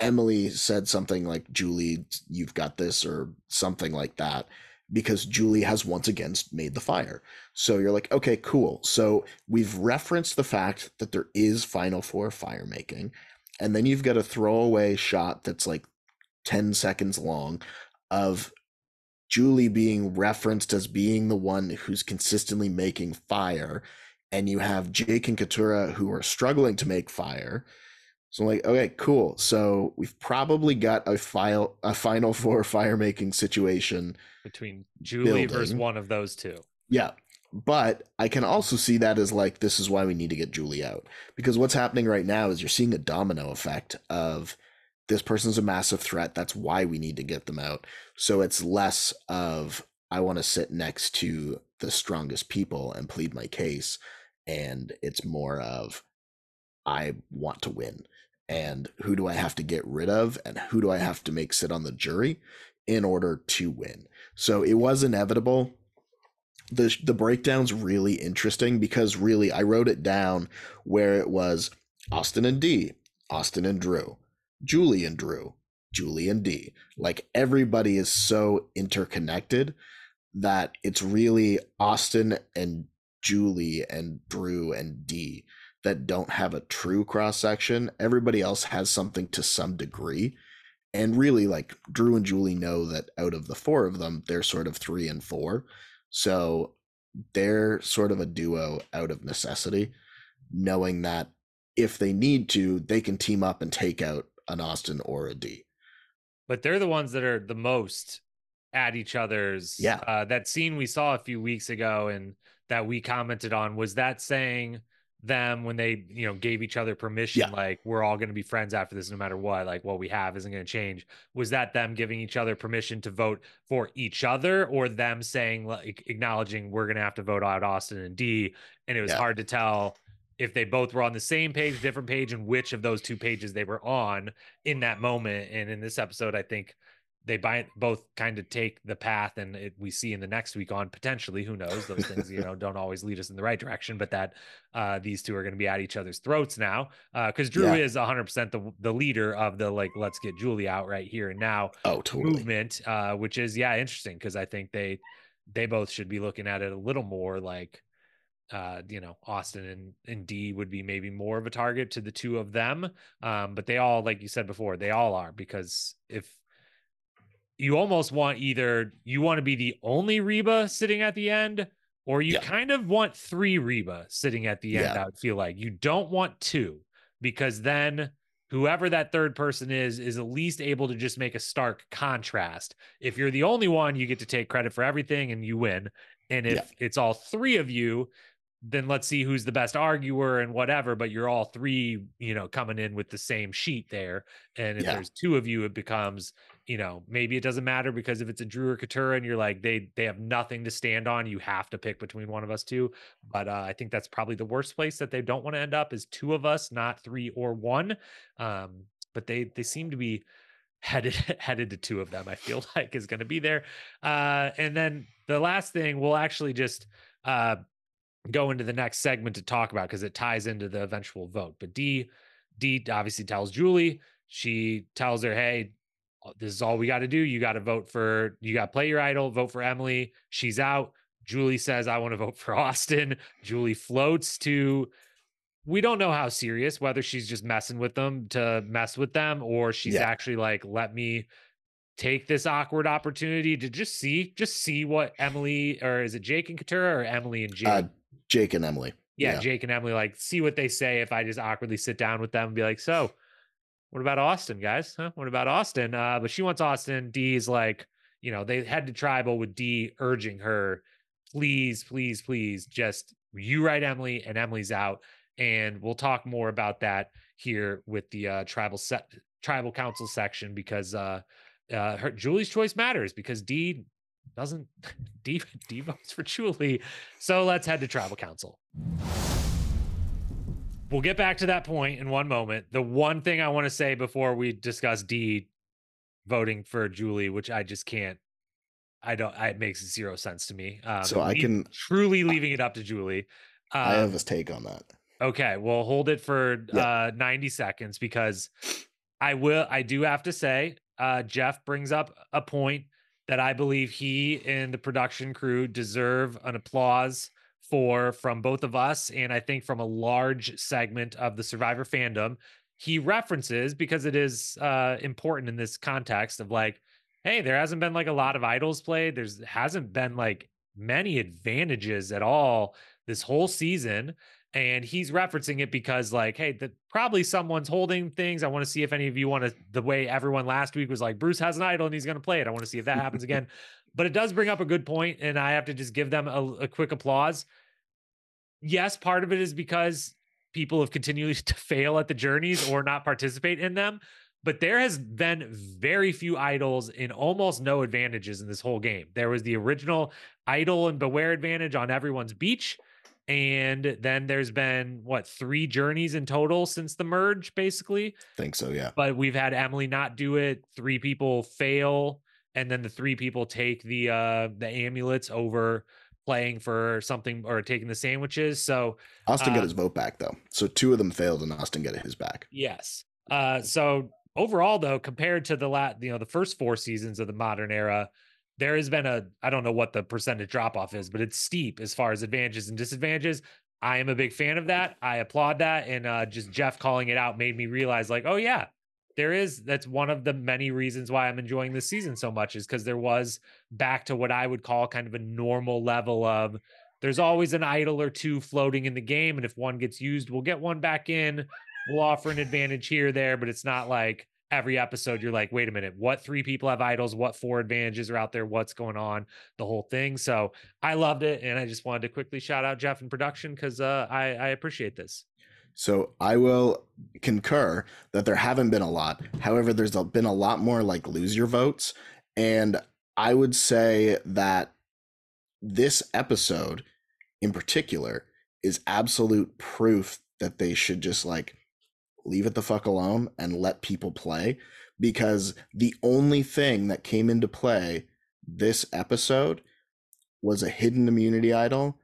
Emily said something like, Julie, you've got this, or something like that. because Julie has once again made the fire. So you're like, okay, cool. So we've referenced the fact that there is Final Four fire making. And then you've got a throwaway shot that's like 10 seconds long of Julie being referenced as being the one who's consistently making fire. And you have Jake and Katurah who are struggling to make fire. So I'm like, okay, cool. So we've probably got a file a final four fire making situation between Julie building. versus one of those two. Yeah. But I can also see that as like this is why we need to get Julie out. Because what's happening right now is you're seeing a domino effect of this person's a massive threat. That's why we need to get them out. So it's less of I want to sit next to the strongest people and plead my case. And it's more of I want to win and who do I have to get rid of and who do I have to make sit on the jury in order to win. So it was inevitable. The the breakdown's really interesting because really I wrote it down where it was Austin and D, Austin and Drew, Julie and Drew, Julie and Dee. Like everybody is so interconnected that it's really Austin and Julie and Drew and Dee that don't have a true cross section. Everybody else has something to some degree. And really, like Drew and Julie know that out of the four of them, they're sort of three and four. So they're sort of a duo out of necessity, knowing that if they need to, they can team up and take out an Austin or a Dee. But they're the ones that are the most at each other's. Yeah. Uh, that scene we saw a few weeks ago and that we commented on was that saying them when they you know gave each other permission yeah. like we're all going to be friends after this no matter what like what we have isn't going to change was that them giving each other permission to vote for each other or them saying like acknowledging we're going to have to vote out austin and dee and it was yeah. hard to tell if they both were on the same page different page and which of those two pages they were on in that moment and in this episode i think they buy, both kind of take the path and it, we see in the next week on potentially who knows those things you know don't always lead us in the right direction but that uh, these two are going to be at each other's throats now because uh, drew yeah. is 100% the, the leader of the like let's get julie out right here and now oh totally. movement uh, which is yeah interesting because i think they they both should be looking at it a little more like uh, you know, Austin and, and Dee would be maybe more of a target to the two of them. Um, but they all, like you said before, they all are because if you almost want either you want to be the only Reba sitting at the end, or you yeah. kind of want three Reba sitting at the end. Yeah. I would feel like you don't want two because then whoever that third person is is at least able to just make a stark contrast. If you're the only one, you get to take credit for everything and you win. And if yeah. it's all three of you, then let's see who's the best arguer and whatever. But you're all three, you know, coming in with the same sheet there. And if yeah. there's two of you, it becomes, you know, maybe it doesn't matter because if it's a Drew or Katurah and you're like they they have nothing to stand on, you have to pick between one of us two. But uh, I think that's probably the worst place that they don't want to end up is two of us, not three or one. Um, but they they seem to be headed headed to two of them. I feel like is going to be there. Uh, and then the last thing we'll actually just uh, go into the next segment to talk about because it ties into the eventual vote. But Dee Dee obviously tells Julie, she tells her, "Hey, uh, this is all we got to do. You got to vote for you got to play your idol, vote for Emily. She's out." Julie says, "I want to vote for Austin." Julie floats to we don't know how serious whether she's just messing with them to mess with them or she's yeah. actually like let me take this awkward opportunity to just see just see what Emily or is it Jake and Katurah or Emily and Jake? Uh, Jake and Emily. Yeah, yeah, Jake and Emily, like, see what they say if I just awkwardly sit down with them and be like, so what about Austin, guys? Huh? What about Austin? Uh, but she wants Austin. Dee's like, you know, they head to tribal with Dee urging her, please, please, please, just you write Emily and Emily's out. And we'll talk more about that here with the uh, tribal set tribal council section because uh, uh, her Julie's choice matters because Dee doesn't Dee, Dee votes for Julie. So let's head to tribal council. We'll get back to that point in one moment. The one thing I want to say before we discuss Dee voting for Julie, which I just can't, I don't, it makes zero sense to me. Um, so I can truly leaving it up to Julie. Um, I have a take on that. Okay, well, hold it for yeah. uh, 90 seconds because I will, I do have to say, uh, Jeff brings up a point that I believe he and the production crew deserve an applause for from both of us and I think from a large segment of the Survivor fandom. He references because it is uh, important in this context of like, hey, there hasn't been like a lot of idols played. There's hasn't been like many advantages at all this whole season. And he's referencing it because, like, hey, the, probably someone's holding things. I want to see if any of you want to, the way everyone last week was like, Bruce has an idol and he's going to play it. I want to see if that happens again. But it does bring up a good point, and I have to just give them a, a quick applause. Yes, part of it is because people have continued to fail at the journeys or not participate in them but there has been very few idols and almost no advantages in this whole game. There was the original idol and beware advantage on everyone's beach. And then there's been what three journeys in total since the merge, basically. Think so, yeah. But we've had Emily not do it, three people fail, and then the three people take the uh the amulets over playing for something or taking the sandwiches. So Austin uh, got his vote back though. So two of them failed and Austin got his back. Yes. Uh so overall though compared to the lat you know the first four seasons of the modern era there has been a i don't know what the percentage drop off is but it's steep as far as advantages and disadvantages. I am a big fan of that. I applaud that. And uh, just jeff calling it out made me realize like oh yeah there is that's one of the many reasons why i'm enjoying this season so much is because there was back to what i would call kind of a normal level of there's always an idol or two floating in the game. And if one gets used we'll get one back in. We'll offer an advantage here there, but it's not like every episode you're like, wait a minute, what three people have idols? What four advantages are out there? What's going on? The whole thing. So I loved it, and I just wanted to quickly shout out Jeff in production because uh, I I appreciate this. So I will concur that there haven't been a lot. However, there's been a lot more like lose your votes, and I would say that this episode in particular is absolute proof that they should just like leave it the fuck alone and let people play because the only thing that came into play this episode was a hidden immunity idol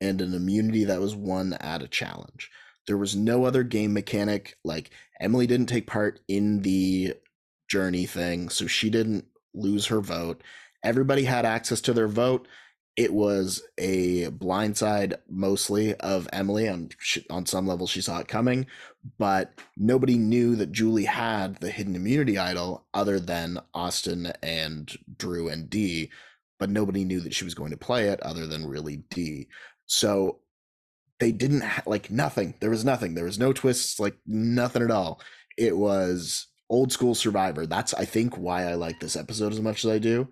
and an immunity that was won at a challenge. There was no other game mechanic. Like Emily didn't take part in the journey thing, so she didn't lose her vote. Everybody had access to their vote it was a blindside mostly of Emily on on some level she saw it coming but nobody knew that Julie had the hidden immunity idol other than Austin and Drew and D but nobody knew that she was going to play it other than really D so they didn't ha- like nothing. There was nothing. There was no twists like nothing at all. It was old school survivor. That's i think why i like this episode as much as i do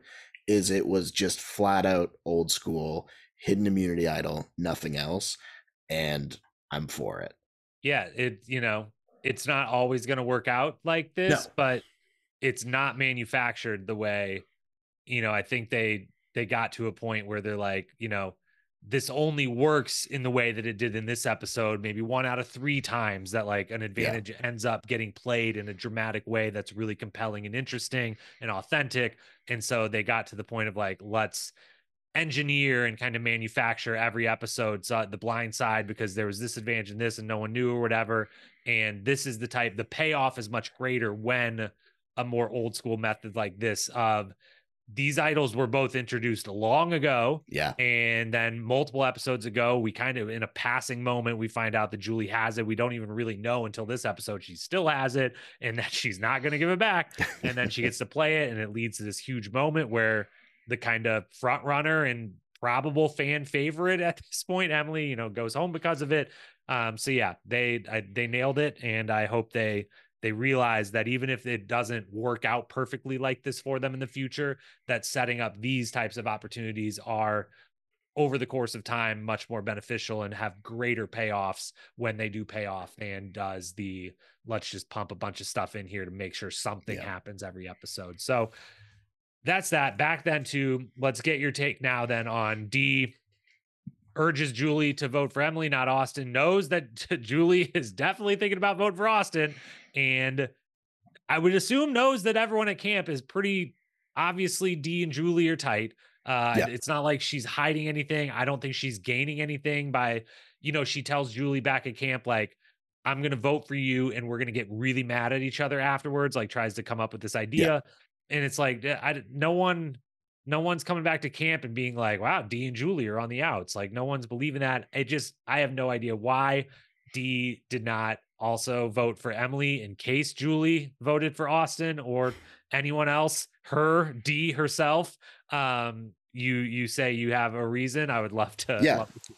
is it was just flat out old school hidden immunity idol, nothing else, and I'm for it. Yeah, it you know, it's not always going to work out like this, no. but it's not manufactured the way you know, I think they they got to a point where they're like, you know, this only works in the way that it did in this episode maybe one out of three times that like an advantage yeah. ends up getting played in a dramatic way that's really compelling and interesting and authentic and so they got to the point of like let's engineer and kind of manufacture every episode so uh, the blind side because there was this advantage in this and no one knew or whatever and this is the type the payoff is much greater when a more old school method like this of these idols were both introduced long ago. Yeah. And then multiple episodes ago, we kind of in a passing moment, we find out that Julie has it. We don't even really know until this episode she still has it and that she's not going to give it back. and then she gets to play it. And it leads to this huge moment where the kind of front runner and probable fan favorite at this point, Emily, you know, goes home because of it. Um, so yeah, they I, they nailed it, and I hope they they realize that even if it doesn't work out perfectly like this for them in the future, that setting up these types of opportunities are over the course of time much more beneficial and have greater payoffs when they do pay off than does the let's just pump a bunch of stuff in here to make sure something yeah. happens every episode. So that's that. Back then to let's get your take now then on Dee urges Julie to vote for Emily, not Austin, knows that Julie is definitely thinking about voting for Austin. And I would assume knows that everyone at camp is pretty obviously Dee and Julie are tight. Uh, yeah. It's not like she's hiding anything. I don't think she's gaining anything by, you know, she tells Julie back at camp, like, I'm going to vote for you and we're going to get really mad at each other afterwards, like tries to come up with this idea. Yeah. And it's like, I, no one no one's coming back to camp and being like, wow, Dee and Julie are on the outs. Like no one's believing that. It just, I have no idea why Dee did not also vote for Emily in case Julie voted for Austin or anyone else, her, Dee herself. Um, you you say you have a reason. I would love to yeah. Love to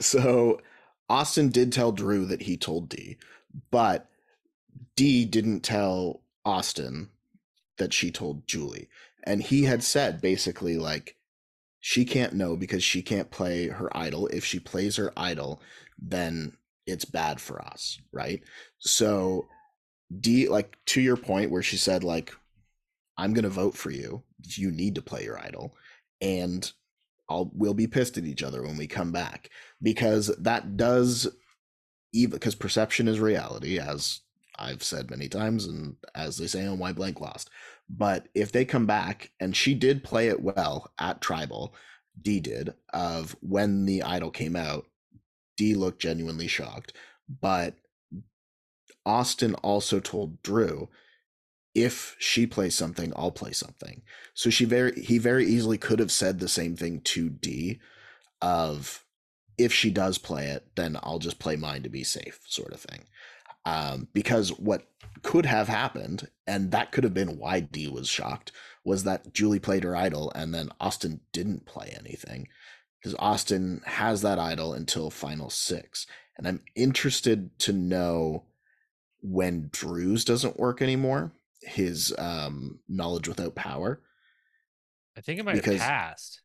so Austin did tell Drew that he told Dee, but Dee didn't tell Austin that she told Julie. And he had said basically like she can't know because she can't play her idol. If she plays her idol, then it's bad for us, right? So Dee like to your point where she said like I'm going to vote for you. You need to play your idol and I'll we'll be pissed at each other when we come back because that does even because perception is reality as I've said many times and as they say on Why Blank Lost. But if they come back and she did play it well at Tribal, Dee did of when the idol came out, Dee looked genuinely shocked. But Austin also told Drew if she plays something, I'll play something. So she very he very easily could have said the same thing to Dee of if she does play it, then I'll just play mine to be safe, sort of thing. Um, because what could have happened, and that could have been why Dee was shocked, was that Julie played her idol and then Austin didn't play anything. Because Austin has that idol until final six. And I'm interested to know when Drew's doesn't work anymore his um knowledge without power. I think it might have passed.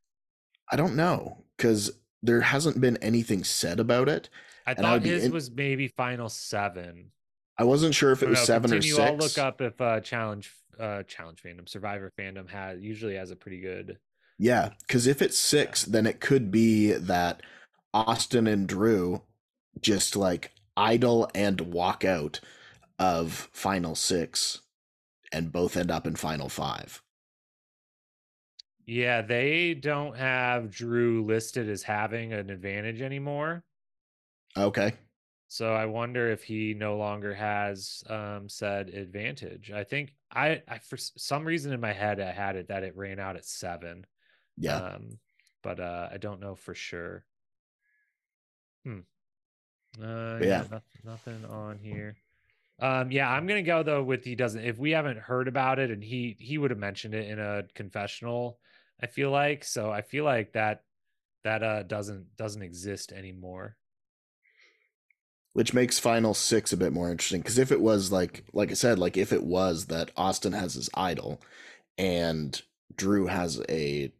I don't know because there hasn't been anything said about it. I thought his in- was maybe final seven. I wasn't sure if it was know, seven continue, or 6 I'll look up if uh, challenge uh, challenge fandom survivor fandom has usually has a pretty good. Yeah, because if it's six, then it could be that Austin and Drew just like idle and walk out of final six and both end up in final five. Yeah, they don't have Drew listed as having an advantage anymore. Okay. So I wonder if he no longer has um, said advantage. I think I, I for some reason in my head I had it that it ran out at seven. Yeah. Um, but uh, I don't know for sure. Hmm. Uh, yeah, yeah nothing, nothing on here. Um, yeah, I'm gonna go though with he doesn't. If we haven't heard about it, and he he would have mentioned it in a confessional, I feel like. So I feel like that that uh doesn't doesn't exist anymore. Which makes final six a bit more interesting because if it was like like I said, like if it was that Austin has his idol, and Drew has a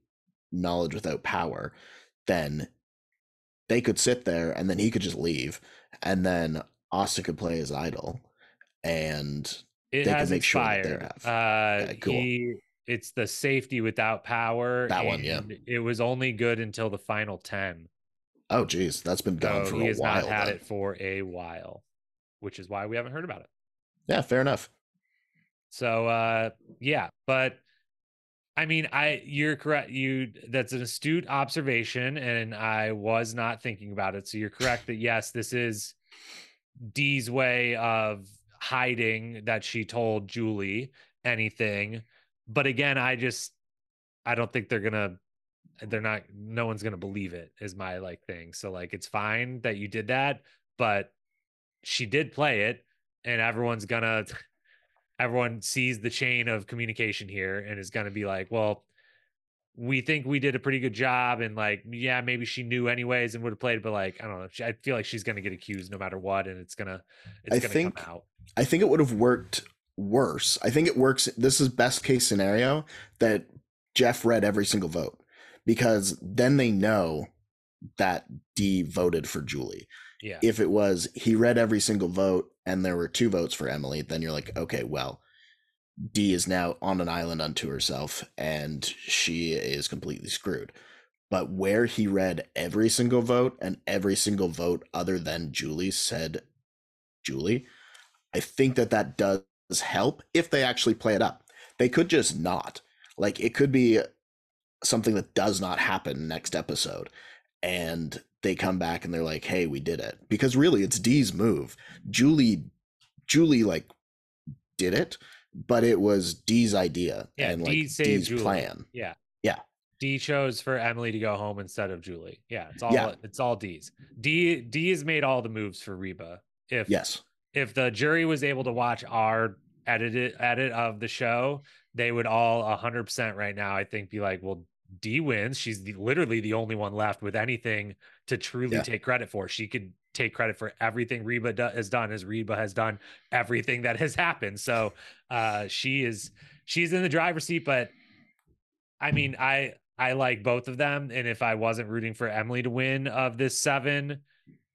knowledge without power, then they could sit there and then he could just leave, and then Austin could play his idol and it they has can make expired. sure that they're uh, cool. He, it's the safety without power. That one, yeah. It was only good until the final ten. Oh, geez, that's been gone so for a while. He has not had then. it for a while, which is why we haven't heard about it. Yeah, fair enough. So, uh, yeah, but I mean, I you're correct. You that's an astute observation, and I was not thinking about it. So you're correct that yes, this is Dee's way of hiding that she told Julie anything. But again, I just I don't think they're gonna they're not no one's gonna believe it is my like thing. So like it's fine that you did that, but she did play it and everyone's gonna everyone sees the chain of communication here and is gonna be like, well, we think we did a pretty good job and like yeah maybe she knew anyways and would have played but like i don't know i feel like she's gonna get accused no matter what and it's gonna it's I gonna think, come out I think it would have worked worse. I think it works. This is best case scenario that Jeff read every single vote because then they know that Dee voted for Julie. Yeah. If it was he read every single vote and there were two votes for Emily, then you're like, okay, well, Dee is now on an island unto herself and she is completely screwed. But where he read every single vote and every single vote other than Julie said Julie, I think that that does help if they actually play it up. They could just not. Like it could be something that does not happen next episode and they come back and they're like, "Hey, we did it." Because really it's Dee's move. Julie Julie like did it, but it was Dee's idea yeah, and Dee like Dee's Julie. plan. Yeah. Yeah. Dee chose for Emily to go home instead of Julie. Yeah, it's all Yeah. it's all Dee's. Dee Dee has made all the moves for Reba. If Yes. if the jury was able to watch our edited edit of the show, they would all 100% right now I think be like, "Well, Dee wins. She's the, literally the only one left with anything to truly Yeah. take credit for. She could take credit for everything Reba do- has done as Reba has done everything that has happened. So, uh she is she's in the driver's seat, but I mean, I I like both of them and if I wasn't rooting for Emily to win of this 7,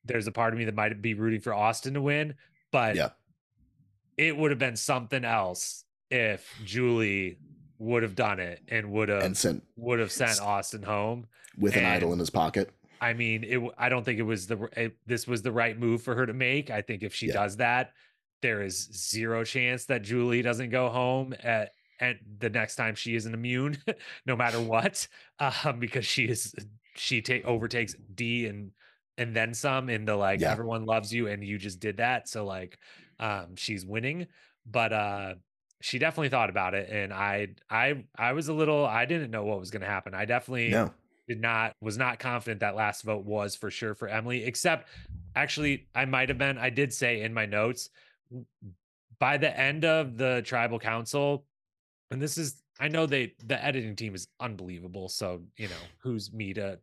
there's a part of me that might be rooting for Austin to win, but Yeah. it would have been something else if Julie would have done it and would have And sent would have sent Austin home. with an idol in his pocket. I mean, it. I don't think it was the. It, this was the right move for her to make. I think if she Yeah. does that, there is zero chance that Julie doesn't go home at at the next time she isn't immune, no matter what, um, because she is she take overtakes Dee and and then some in the like Yeah. everyone loves you and you just did that, so like, um, she's winning, but uh. She definitely thought about it, and I, I, I was a little. I didn't know what was going to happen. I definitely No. did not was not confident that last vote was for sure for Emily except actually I might have been I did say in my notes by the end of the tribal council and this is I know they the editing team is unbelievable so you know who's me to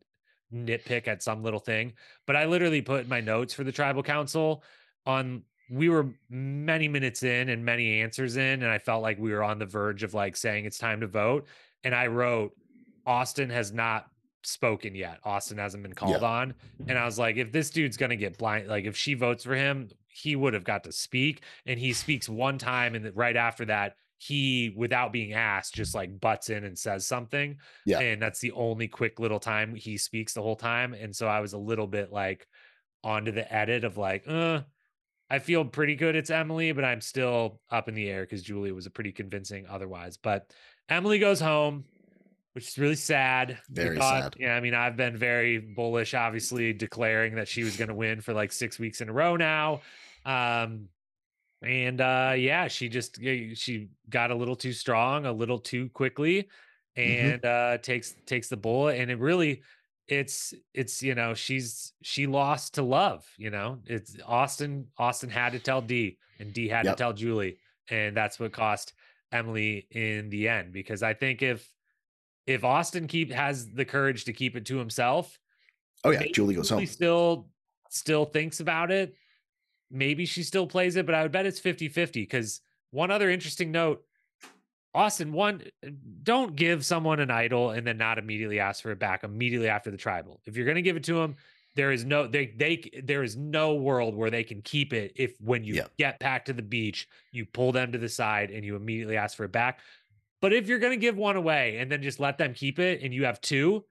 nitpick at some little thing but I literally put my notes for the tribal council on we were many minutes in and many answers in and I felt like we were on the verge of like saying it's time to vote and I wrote Austin has not spoken yet. Austin hasn't been called on. And I was like, if this dude's gonna get blind, like if she votes for him, he would have got to speak. And he speaks one time, and right after that, he, without being asked, just like butts in and says something. Yeah. And that's the only quick little time he speaks the whole time. And so I was a little bit like onto the edit of like, uh, I feel pretty good it's Emily, but I'm still up in the air because Julie was a pretty convincing otherwise. But Emily goes home, which is really sad. Very thought- sad. Yeah, I mean, I've been very bullish, obviously declaring that she was going to win for like six weeks in a row now. Um, and uh, yeah, she just she got a little too strong, a little too quickly, Mhm. and uh, takes takes the bullet. And it really, it's it's you know she's she lost to love. You know, it's Austin. Austin had to tell Dee, and Dee had Yep. to tell Julie, and that's what cost Emily in the end. Because I think if if Austin keep has the courage to keep it to himself, Oh yeah, Julie goes home. still still thinks about it. Maybe she still plays it, but I would bet it's 50-50 because one other interesting note, Austin, one don't give someone an idol and then not immediately ask for it back immediately after the tribal. If you're gonna give it to them, there is no they they there is no world where they can keep it if when you Yeah. get back to the beach, you pull them to the side and you immediately ask for it back. But if you're gonna give one away and then just let them keep it and you have two,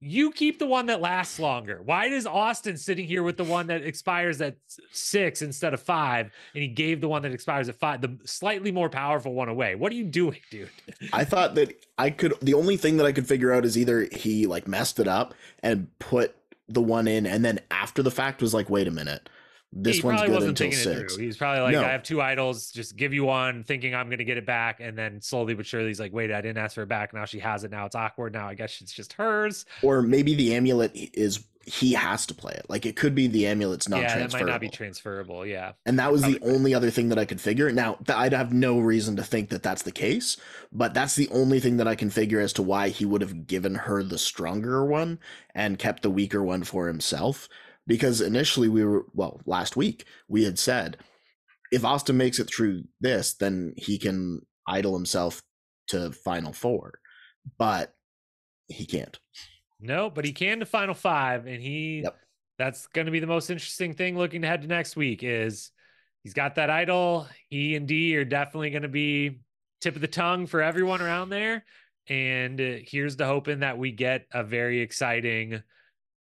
you keep the one that lasts longer. Why is Austin sitting here with the one that expires at six instead of five, and he gave the one that expires at five, the slightly more powerful one away? What are you doing, dude? I thought that I could. The only thing that I could figure out is either he like messed it up and put the one in, and then after the fact was like, wait a minute, this he one's probably good wasn't until thinking six. it through. He's probably like, No. I have two idols, just give you one, thinking I'm gonna get it back, and then slowly but surely he's like, wait, I didn't ask for it back. Now she has it. Now it's awkward. Now I guess it's just hers. Or maybe the amulet is he has to play it. Like it could be the amulet's not yeah, transferable. might not be transferable. Yeah. and that was the only other thing that I could figure. Now, I'd have no reason to think that that's the case, but that's the only thing that I can figure as to why he would have given her the stronger one and kept the weaker one for himself. Because initially we were, well, last week we had said if Austin makes it through this, then he can idol himself to Final Four, but he can't. No, but he can to Final Five, and he Yep. that's going to be the most interesting thing looking ahead to next week. Is he's got that idol? He and Dee are definitely going to be tip of the tongue for everyone around there. And uh, here's the hoping that we get a very exciting.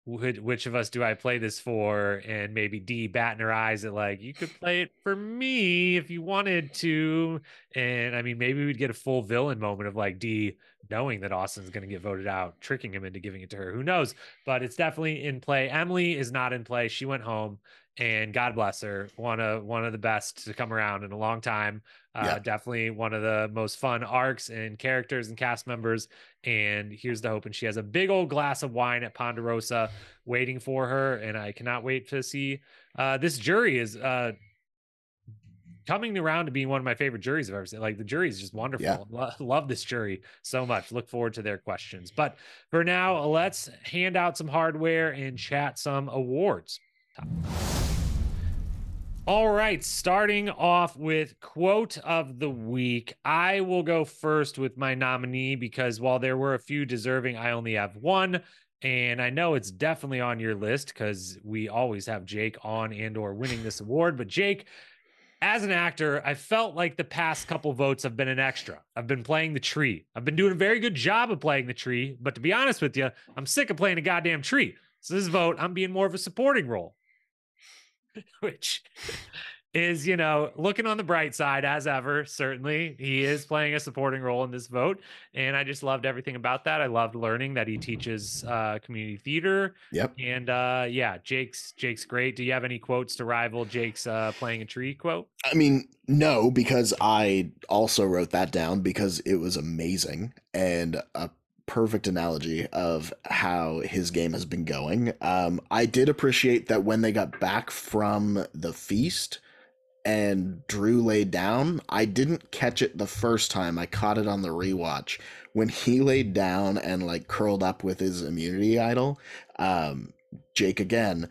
Which, which of us do I play this for? And maybe Dee batting her eyes at like you could play it for me if you wanted to. And I mean, maybe we'd get a full villain moment of like Dee knowing that Austin's going to get voted out, tricking him into giving it to her. Who knows? But it's definitely in play. Emily is not in play. She went home, and God bless her, one of one of the best to come around in a long time. Uh, yeah. Definitely one of the most fun arcs and characters and cast members. And here's the hope. And she has a big old glass of wine at Ponderosa waiting for her, and I cannot wait to see. Uh, this jury is uh, coming around to being one of my favorite juries I've ever seen. Like the jury is just wonderful. Yeah. Lo- love this jury so much. Look forward to their questions. But for now, let's hand out some hardware and chat some awards. All right, starting off with quote of the week. I will go first with my nominee because while there were a few deserving, I only have one. And I know it's definitely on your list because we always have Jake on and or winning this award. But Jake, as an actor, I felt like the past couple votes have been an extra. I've been playing the tree. I've been doing a very good job of playing the tree. But to be honest with you, I'm sick of playing a goddamn tree. So this vote, I'm being more of a supporting role. which is, you know, looking on the bright side as ever. Certainly, he is playing a supporting role in this vote, and I just loved everything about that. I loved learning that he teaches uh, community theater. Yep. And uh, yeah, Jake's Jake's great. Do you have any quotes to rival Jake's uh, playing a tree quote? I mean, no, because I also wrote that down because it was amazing and a perfect analogy of how his game has been going. Um, I did appreciate that when they got back from the feast and Drew laid down, I didn't catch it the first time. I caught it on the rewatch when he laid down and like curled up with his immunity idol. Um, Jake again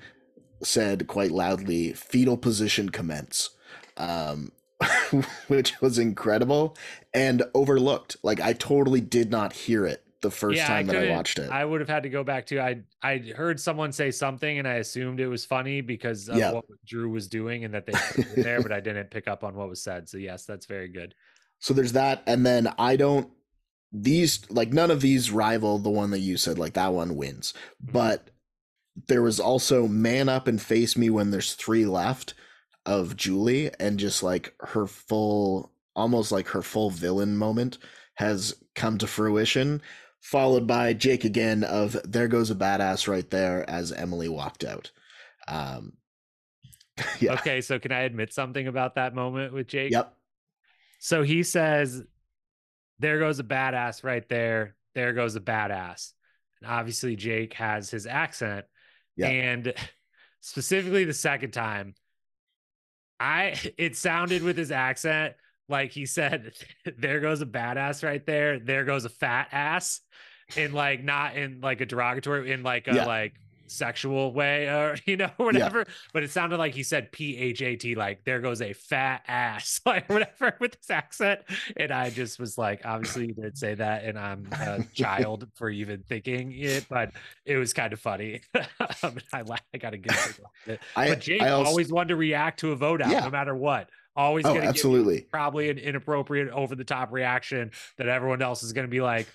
said quite loudly, "Fetal position commence." Um, which was incredible and overlooked. Like I totally did not hear it the first yeah, time I that I watched it. I would have had to go back to I I heard someone say something and I assumed it was funny because of yeah. what Drew was doing and that they were there, but I didn't pick up on what was said. So yes, that's very good. So there's that, and then I don't these like none of these rival the one that you said like that one wins, mm-hmm. but there was also man up and face me when there's three left of Julie and just like her full almost like her full villain moment has come to fruition followed by Jake again of there goes a badass right there as Emily walked out. Um, yeah. Okay, so can I admit something about that moment with Jake? Yep. So he says, "There goes a badass right there. There goes a badass." And obviously, Jake has his accent, yep. and specifically the second time, I it sounded with his accent like he said, there goes a badass right there. There goes a fat ass. In like not in like a derogatory, in like a yeah. like sexual way or you know whatever yeah. but it sounded like he said p-h-a-t like there goes a fat ass like whatever with this accent and i just was like obviously you did say that and i'm a child for even thinking it but it was kind of funny um, i i gotta get it I, but jake I also, always wanted to react to a vote out yeah. no matter what always oh, absolutely. probably an inappropriate over the top reaction that everyone else is going to be like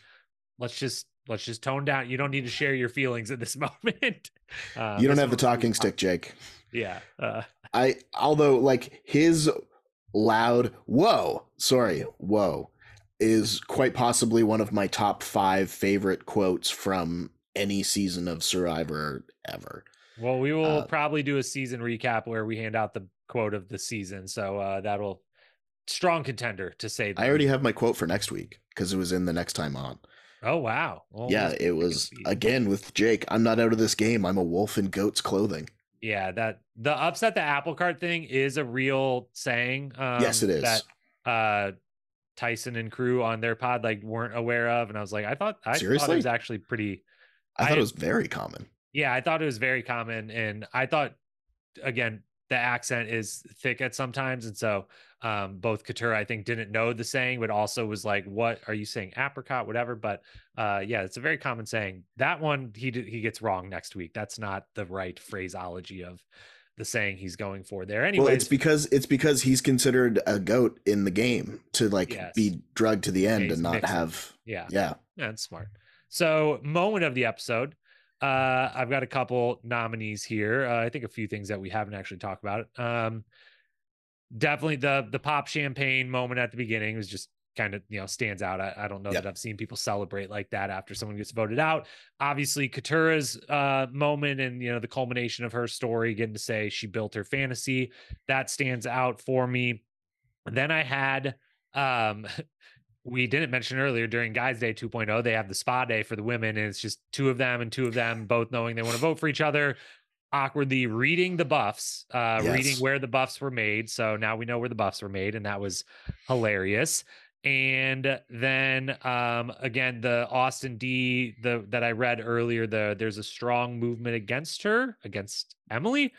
let's just let's just tone down. You don't need to share your feelings at this moment. Uh, you don't have the talking stick jake. Yeah uh, i although like his loud whoa sorry whoa is quite possibly one of my top five favorite quotes from any season of survivor ever. Well we will uh, probably do a season recap where we hand out the quote of the season. So uh, that'll strong contender to say. That. I already have my quote for next week because it was in the next time on. Oh wow! Well, yeah, it was again with Jake. I'm not out of this game. I'm a wolf in goat's clothing. Yeah, that the upset the apple cart thing is a real saying. Um, yes, it is. That uh, Tyson and crew on their pod like weren't aware of, and I was like, I thought I Seriously? thought it was actually pretty. I thought I, it was very common. Yeah, I thought it was very common, and I thought again the accent is thick at sometimes and so um, both Katurah I think didn't know the saying but also was like what are you saying apricot whatever? But uh, yeah it's a very common saying. That one he he gets wrong next week. That's not the right phraseology of the saying he's going for there. Anyway well it's because it's because he's considered a goat in the game to like yes. be drugged to the end and not mixing. have yeah. Yeah. That's smart. So moment of the episode uh, I've got a couple nominees here. Uh, I think a few things that we haven't actually talked about. Um, definitely the the pop champagne moment at the beginning was just kind of you know stands out. I, I don't know yep. that I've seen people celebrate like that after someone gets voted out. Obviously, Katurah's uh, moment and you know the culmination of her story, getting to say she built her fantasy, that stands out for me. Then I had um we didn't mention earlier during Guys Day 2.0, they have the spa day for the women, and it's just two of them and two of them both knowing they want to vote for each other. Awkwardly reading the buffs, uh, yes. reading where the buffs were made. So now we know where the buffs were made, and that was hilarious. And then um, again, the Austin Dee the that I read earlier, the there's a strong movement against her, against Emily,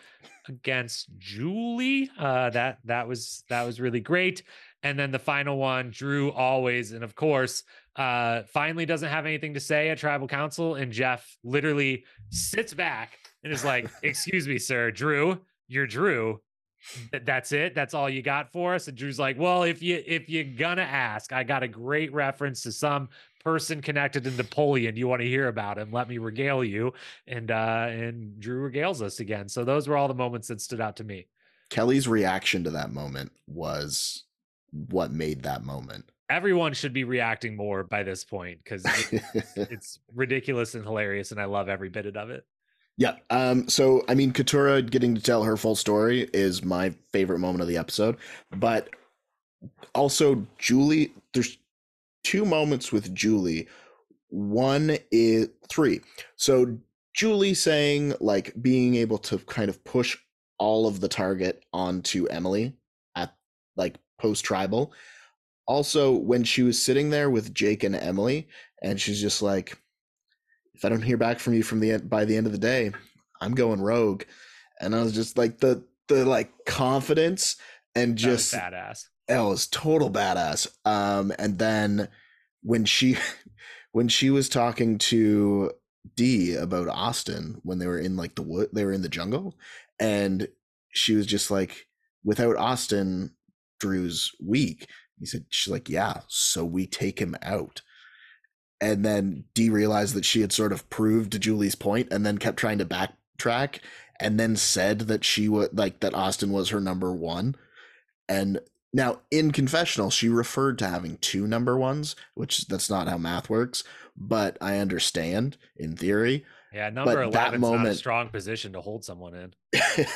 against Julie. Uh, that that was that was really great. And then the final one, Drew always, and of course, uh, finally doesn't have anything to say at tribal council. And Jeff literally sits back and is like, Excuse me, sir, Drew, you're Drew. That's it. That's all you got for us. And Drew's like, Well, if you if you're gonna ask, I got a great reference to some person connected to Napoleon. You want to hear about him? Let me regale you. And uh and Drew regales us again. So those were all the moments that stood out to me. Kellie's reaction to that moment was what made that moment. Everyone should be reacting more by this point because it's, it's ridiculous and hilarious, and I love every bit of it. Yeah. Um, so I mean, Katurah getting to tell her full story is my favorite moment of the episode. But also Julie, there's two moments with Julie. One is three. So Julie saying like being able to kind of push all of the target onto Emily at like post tribal. Also, when she was sitting there with Jake and Emily, and she's just like, if I don't hear back from you from the by the end of the day, I'm going rogue. And I was just like the the like confidence and just badass. It was total badass. Um, and then when she when she was talking to Dee about Austin when they were in like the wood, they were in the jungle, and she was just like, without Austin, Drew's weak. He said, she's like, yeah, so we take him out. And then Dee realized that she had sort of proved Julie's point and then kept trying to backtrack and then said that she would like that Austin was her number one. And now in confessional, she referred to having two number ones, which that's not how math works, but I understand in theory. Yeah, number eleven moment, not a strong position to hold someone in.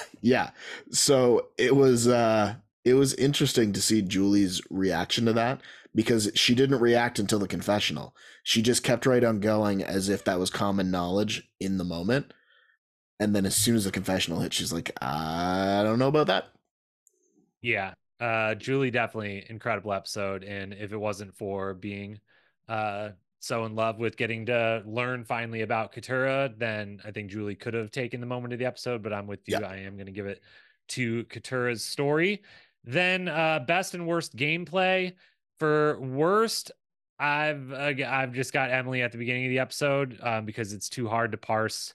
yeah. So it was uh it was interesting to see Julie's reaction to that because she didn't react until the confessional. She just kept right on going as if that was common knowledge in the moment. And then as soon as the confessional hit, she's like, I don't know about that. Yeah. Uh, Julie definitely incredible episode. And if it wasn't for being uh, so in love with getting to learn finally about Katurah, then I think Julie could have taken the moment of the episode. But I'm with you. Yeah. I am going to give it to Katurah's story. Then uh, best and worst gameplay. For worst, I've I've just got Emily at the beginning of the episode um, because it's too hard to parse.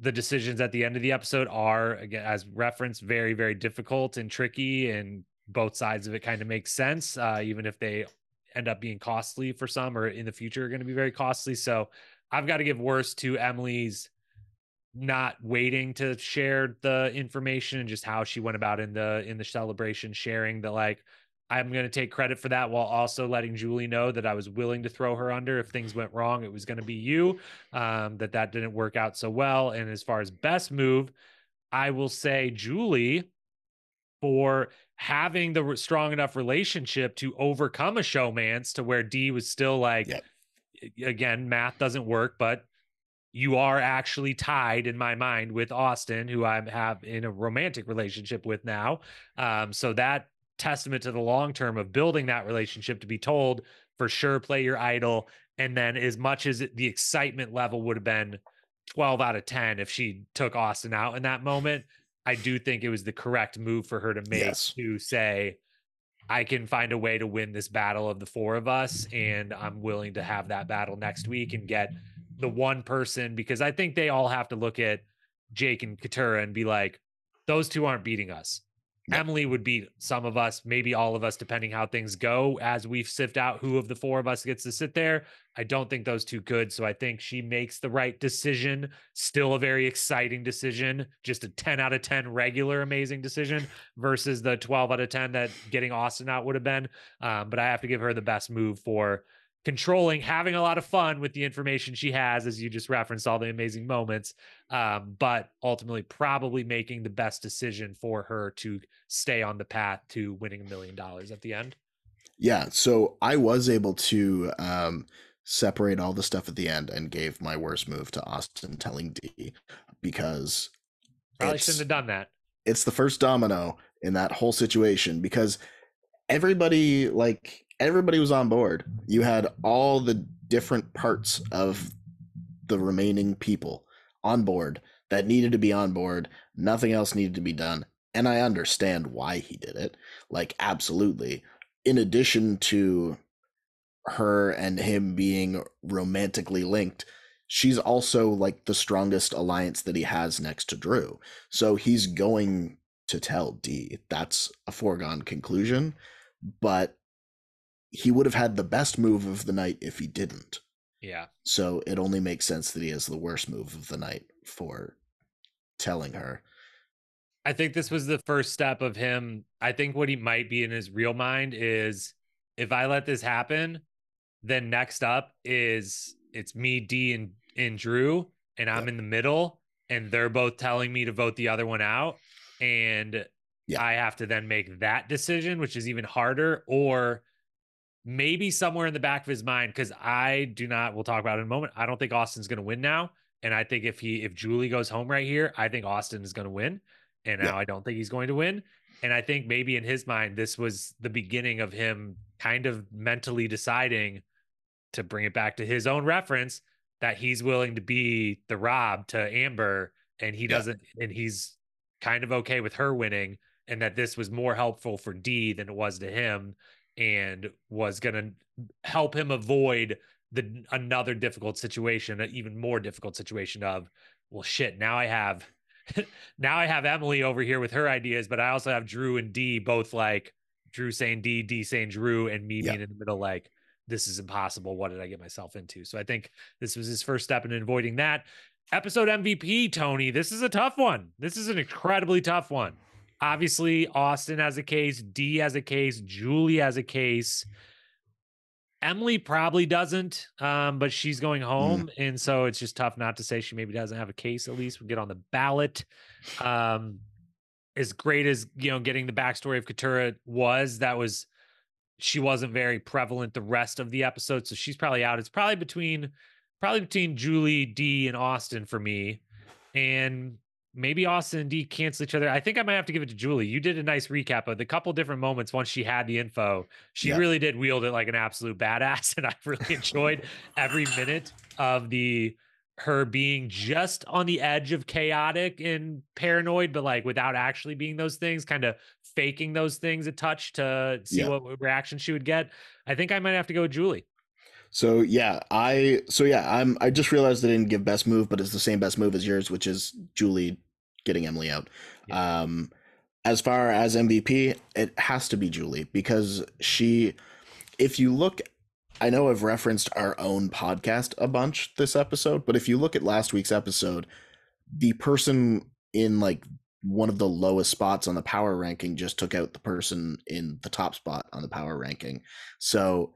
The decisions at the end of the episode are, again, as referenced, very very difficult and tricky, and both sides of it kind of make sense, uh, even if they end up being costly for some or in the future are going to be very costly. So I've got to give worst to Emily's not waiting to share the information and just how she went about in the in the celebration sharing that like I'm going to take credit for that while also letting Julie know that I was willing to throw her under if things went wrong it was going to be you um, that that didn't work out so well and as far as best move I will say Julie for having the strong enough relationship to overcome a showmance to where Dee was still like yep. again math doesn't work but you are actually tied in my mind with Austin, who I have in a romantic relationship with now. Um, so that testament to the long term of building that relationship to be told for sure play your idol. And then as much as the excitement level would have been 12 out of 10 if she took Austin out in that moment, I do think it was the correct move for her to make yes. to say, I can find a way to win this battle of the four of us. And I'm willing to have that battle next week and get the one person because I think they all have to look at Jake and Katurah and be like, those two aren't beating us. Emily would beat some of us, maybe all of us, depending how things go as we sift out who of the four of us gets to sit there. I don't think those two could. So I think she makes the right decision. Still a very exciting decision. Just a 10 out of 10 regular amazing decision versus the 12 out of 10 that getting Austin out would have been. Um, but I have to give her the best move for controlling, having a lot of fun with the information she has, as you just referenced all the amazing moments, um, but ultimately probably making the best decision for her to stay on the path to winning a million dollars at the end. Yeah, so I was able to um, separate all the stuff at the end and gave my worst move to Austin telling Dee because probably shouldn't have done that. It's the first domino in that whole situation because everybody like everybody was on board. You had all the different parts of the remaining people on board that needed to be on board. Nothing else needed to be done. And I understand why he did it. Like, absolutely. In addition to her and him being romantically linked, she's also like the strongest alliance that he has next to Drew. So he's going to tell Dee. That's a foregone conclusion. But he would have had the best move of the night if he didn't. Yeah. So it only makes sense that he has the worst move of the night for telling her. I think this was the first step of him. I think what he might be in his real mind is if I let this happen, then next up is it's me, Dee, and, and Drew, and I'm in the middle, and they're both telling me to vote the other one out. And yeah. I have to then make that decision, which is even harder, or maybe somewhere in the back of his mind because I do not. We'll talk about it in a moment. I don't think Austin's going to win now, and I think if he if Julie goes home right here, I think Austin is going to win, and now yeah. I don't think he's going to win. And I think maybe in his mind, this was the beginning of him kind of mentally deciding to bring it back to his own reference that he's willing to be the Rob to Amber, and he doesn't, yeah. and he's kind of okay with her winning, and that this was more helpful for Dee than it was to him and was going to help him avoid the another difficult situation, an even more difficult situation of, well, shit, now I have now I have Emily over here with her ideas, but I also have Drew and Dee both like Drew saying Dee, Dee saying Drew, and me yeah. being in the middle like this is impossible. What did I get myself into? So I think this was his first step in avoiding that. Episode MVP, Tony. This is a tough one. This is an incredibly tough one. Obviously, Austin has a case, Dee has a case, Julie has a case. Emily probably doesn't, um, but she's going home, mm. and so it's just tough not to say she maybe doesn't have a case. At least we get on the ballot. Um, as great as you know, getting the backstory of Katurah was, that was she wasn't very prevalent the rest of the episode, so she's probably out. It's probably between probably between Julie, Dee, and Austin for me, and maybe Austin and Dee cancel each other. I think I might have to give it to Julie. You did a nice recap of the couple different moments once she had the info. She yeah. really did wield it like an absolute badass, and I really enjoyed every minute of the her being just on the edge of chaotic and paranoid, but like without actually being those things, kind of faking those things a touch to see yeah. what reaction she would get. I think I might have to go with Julie. So yeah, I so yeah, I'm I just realized I didn't give best move, but it's the same best move as yours, which is Julie getting Emily out. Yeah. Um as far as MVP, it has to be Julie because she if you look I know I've referenced our own podcast a bunch this episode, but if you look at last week's episode, the person in like one of the lowest spots on the power ranking just took out the person in the top spot on the power ranking. So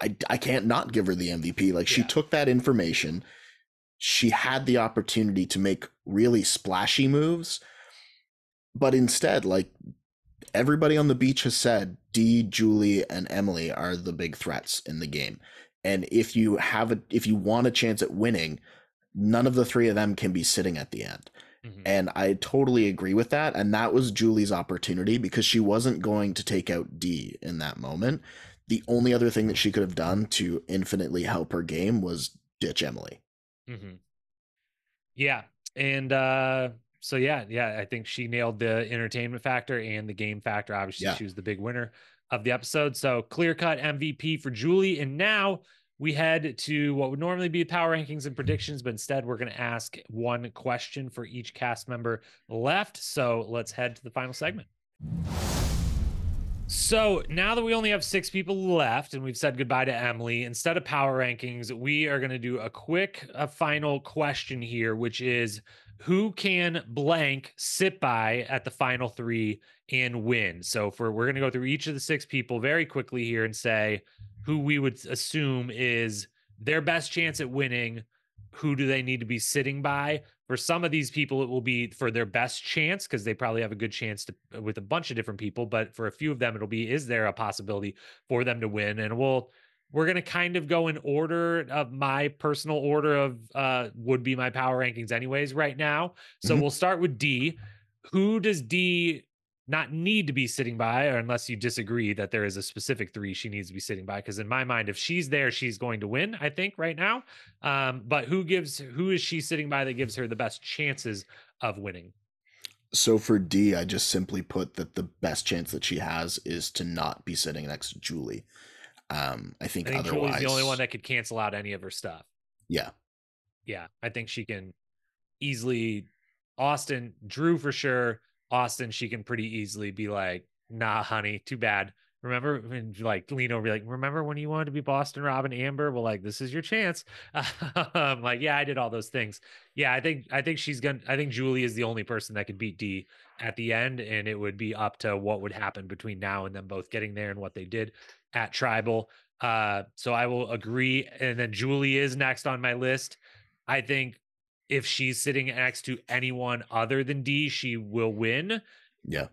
I, I can't not give her the MVP. Like she took that information, she had the opportunity to make really splashy moves, but instead, like everybody on the beach has said, Dee, Julie, and Emily are the big threats in the game. And if you have a if you want a chance at winning, none of the three of them can be sitting at the end. Mm-hmm. And I totally agree with that. And that was Julie's opportunity because she wasn't going to take out Dee in that moment the only other thing that she could have done to infinitely help her game was ditch Emily. Mm-hmm. Yeah. And uh, so, yeah, yeah, I think she nailed the entertainment factor and the game factor. Obviously, yeah. she was the big winner of the episode. So, clear cut MVP for Julie. And now we head to what would normally be power rankings and predictions, but instead we're going to ask one question for each cast member left. So let's head to the final segment. So now that we only have six people left and we've said goodbye to Emily, instead of power rankings, we are going to do a quick a final question here, which is who can blank sit by at the final three and win? So for we're going to go through each of the six people very quickly here and say who we would assume is their best chance at winning. Who do they need to be sitting by? For some of these people, it will be for their best chance because they probably have a good chance to uh, with a bunch of different people. But for a few of them, it'll be is there a possibility for them to win? And we'll we're gonna kind of go in order of my personal order of uh would be my power rankings anyways right now. So mm-hmm. we'll start with Dee. Who does Dee not need to be sitting by, or unless you disagree that there is a specific three she needs to be sitting by. Because in my mind, if she's there, she's going to win. I think right now. Um, but who gives? Who is she sitting by that gives her the best chances of winning? So for Dee, I just simply put that the best chance that she has is to not be sitting next to Julie. Um, I think, I think otherwise, Julie's the only one that could cancel out any of her stuff. Yeah, yeah, I think she can easily. Austin, Drew for sure. Austin, she can pretty easily be like, nah, honey, too bad. Remember, like lean over, like, remember when you wanted to be Boston Rob and Amber? Well, like, this is your chance. um, like, yeah, I did all those things. Yeah, I think I think she's gonna. I think Julie is the only person that could beat Dee at the end, and it would be up to what would happen between now and them both getting there and what they did at Tribal. Uh, so I will agree. And then Julie is next on my list. I think if she's sitting next to anyone other than Dee, she will win. Yeah.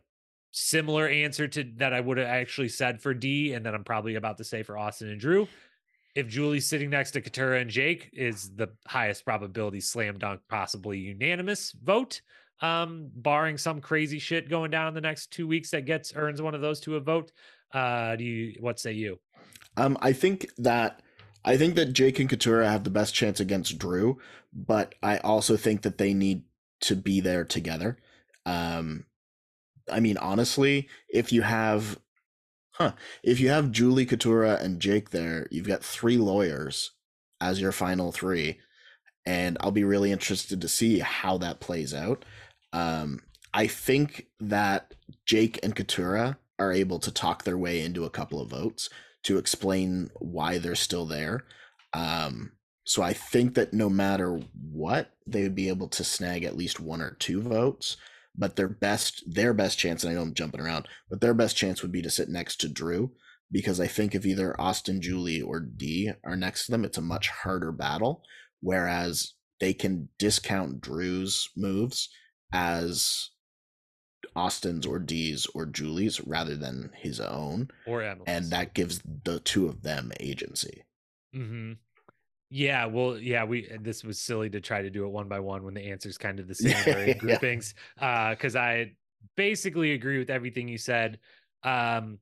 Similar answer to that I would have actually said for Dee, and that I'm probably about to say for Austin and Drew. If Julie's sitting next to Katurah and Jake, is the highest probability slam dunk, possibly unanimous vote. Um, barring some crazy shit going down in the next two weeks that gets earns one of those two a vote. Uh, do you what say you? Um, I think that I think that Jake and Katurah have the best chance against Drew, but I also think that they need to be there together. Um, I mean, honestly, if you have, huh, if you have Julie Katurah and Jake there, you've got three lawyers as your final three, and I'll be really interested to see how that plays out. Um, I think that Jake and Katurah are able to talk their way into a couple of votes to explain why they're still there. Um, so I think that no matter what, they would be able to snag at least one or two votes. But their best, their best chance, and I know I'm jumping around, but their best chance would be to sit next to Drew, because I think if either Austin, Julie, or Dee are next to them, it's a much harder battle. Whereas they can discount Drew's moves as Austin's or Dee's or Julie's rather than his own. Or Emily's. And that gives the two of them agency. Mm-hmm. Yeah, well, yeah, we this was silly to try to do it one by one when the answer's kind of the same yeah, groupings. Uh, because I basically agree with everything you said. Um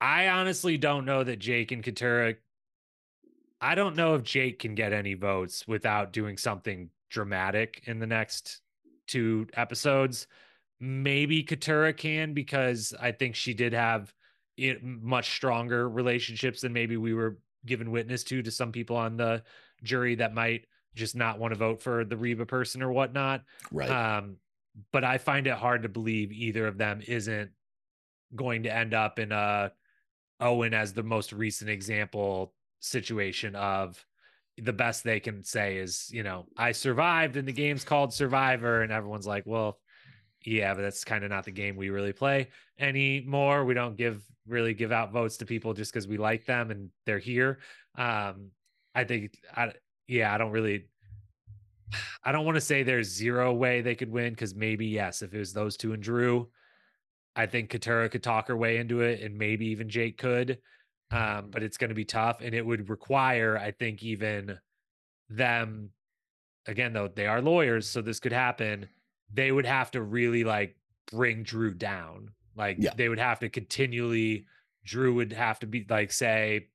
I honestly don't know that Jake and Katurah I don't know if Jake can get any votes without doing something dramatic in the next two episodes. Maybe Katurah can because I think she did have it, much stronger relationships than maybe we were given witness to to some people on the jury that might just not want to vote for the Reba person or whatnot. Right. Um, but I find it hard to believe either of them isn't going to end up in a Owen as the most recent example situation of the best they can say is, you know, I survived and the game's called Survivor, and everyone's like, well, yeah, but that's kind of not the game we really play anymore. We don't give really give out votes to people just because we like them and they're here. Um, I think, I, yeah, I don't really, I don't want to say there's zero way they could win because maybe yes, if it was those two and Drew, I think Katurah could talk her way into it, and maybe even Jake could. Um, but it's going to be tough, and it would require, I think, even them. Again, though they are lawyers, so this could happen they would have to really like bring Drew down. Like yeah. they would have to continually Drew would have to be like say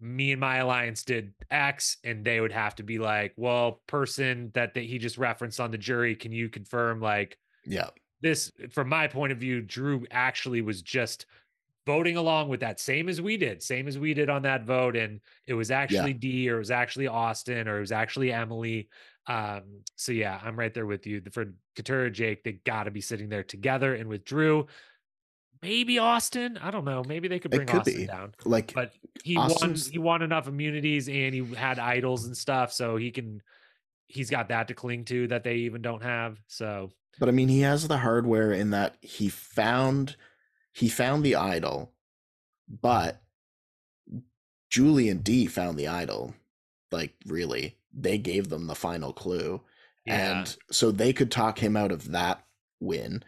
me and my alliance did X and they would have to be like, well, person that, that he just referenced on the jury, can you confirm like yeah. This from my point of view, Drew actually was just voting along with that, same as we did, same as we did on that vote. And it was actually yeah. Dee or it was actually Austin or it was actually Emily. Um, so yeah, I'm right there with you. For Katurah, Jake, they got to be sitting there together. And with Drew, maybe Austin. I don't know. Maybe they could bring could Austin be. down. Like, but he Austin's... won. He won enough immunities, and he had idols and stuff, so he can. He's got that to cling to that they even don't have. So, but I mean, he has the hardware in that he found he found the idol, but Julie and Dee found the idol. Like, really, they gave them the final clue. Yeah. And so they could talk him out of that win.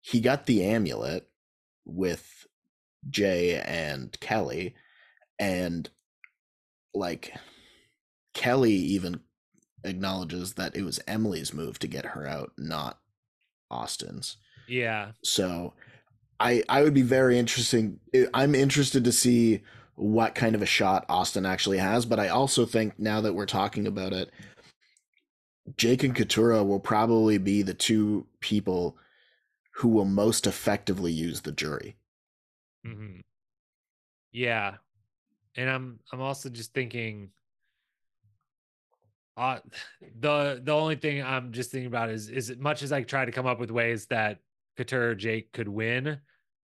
He got the amulet with Jay and Kellie. And like Kellie even acknowledges that it was Emily's move to get her out, not Austin's. Yeah. So I I would be very interesting. Eh, I'm interested to see what kind of a shot Austin actually has, but I also think now that we're talking about it, Jake and Katurah will probably be the two people who will most effectively use the jury. Mm-hmm. Yeah, and I'm I'm also just thinking. Uh, the the only thing I'm just thinking about is is much as I try to come up with ways that Katurah Jake could win,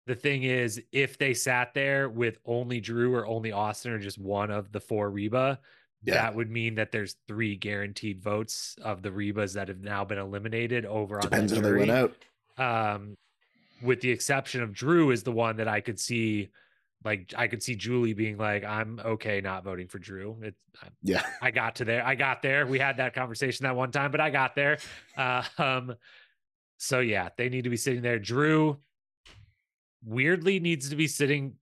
the thing is, if they sat there with only Drew or only Austin or just one of the four Reba, yeah. that would mean that there's three guaranteed votes of the Rebas that have now been eliminated over Depends on that jury. they went out. Um, with the exception of Drew is the one that I could see like I could see Julie being like, I'm okay not voting for Drew. It's yeah, I got to there. I got there. We had that conversation that one time, but I got there. Uh, um, so yeah, they need to be sitting there. Drew, weirdly needs to be sitting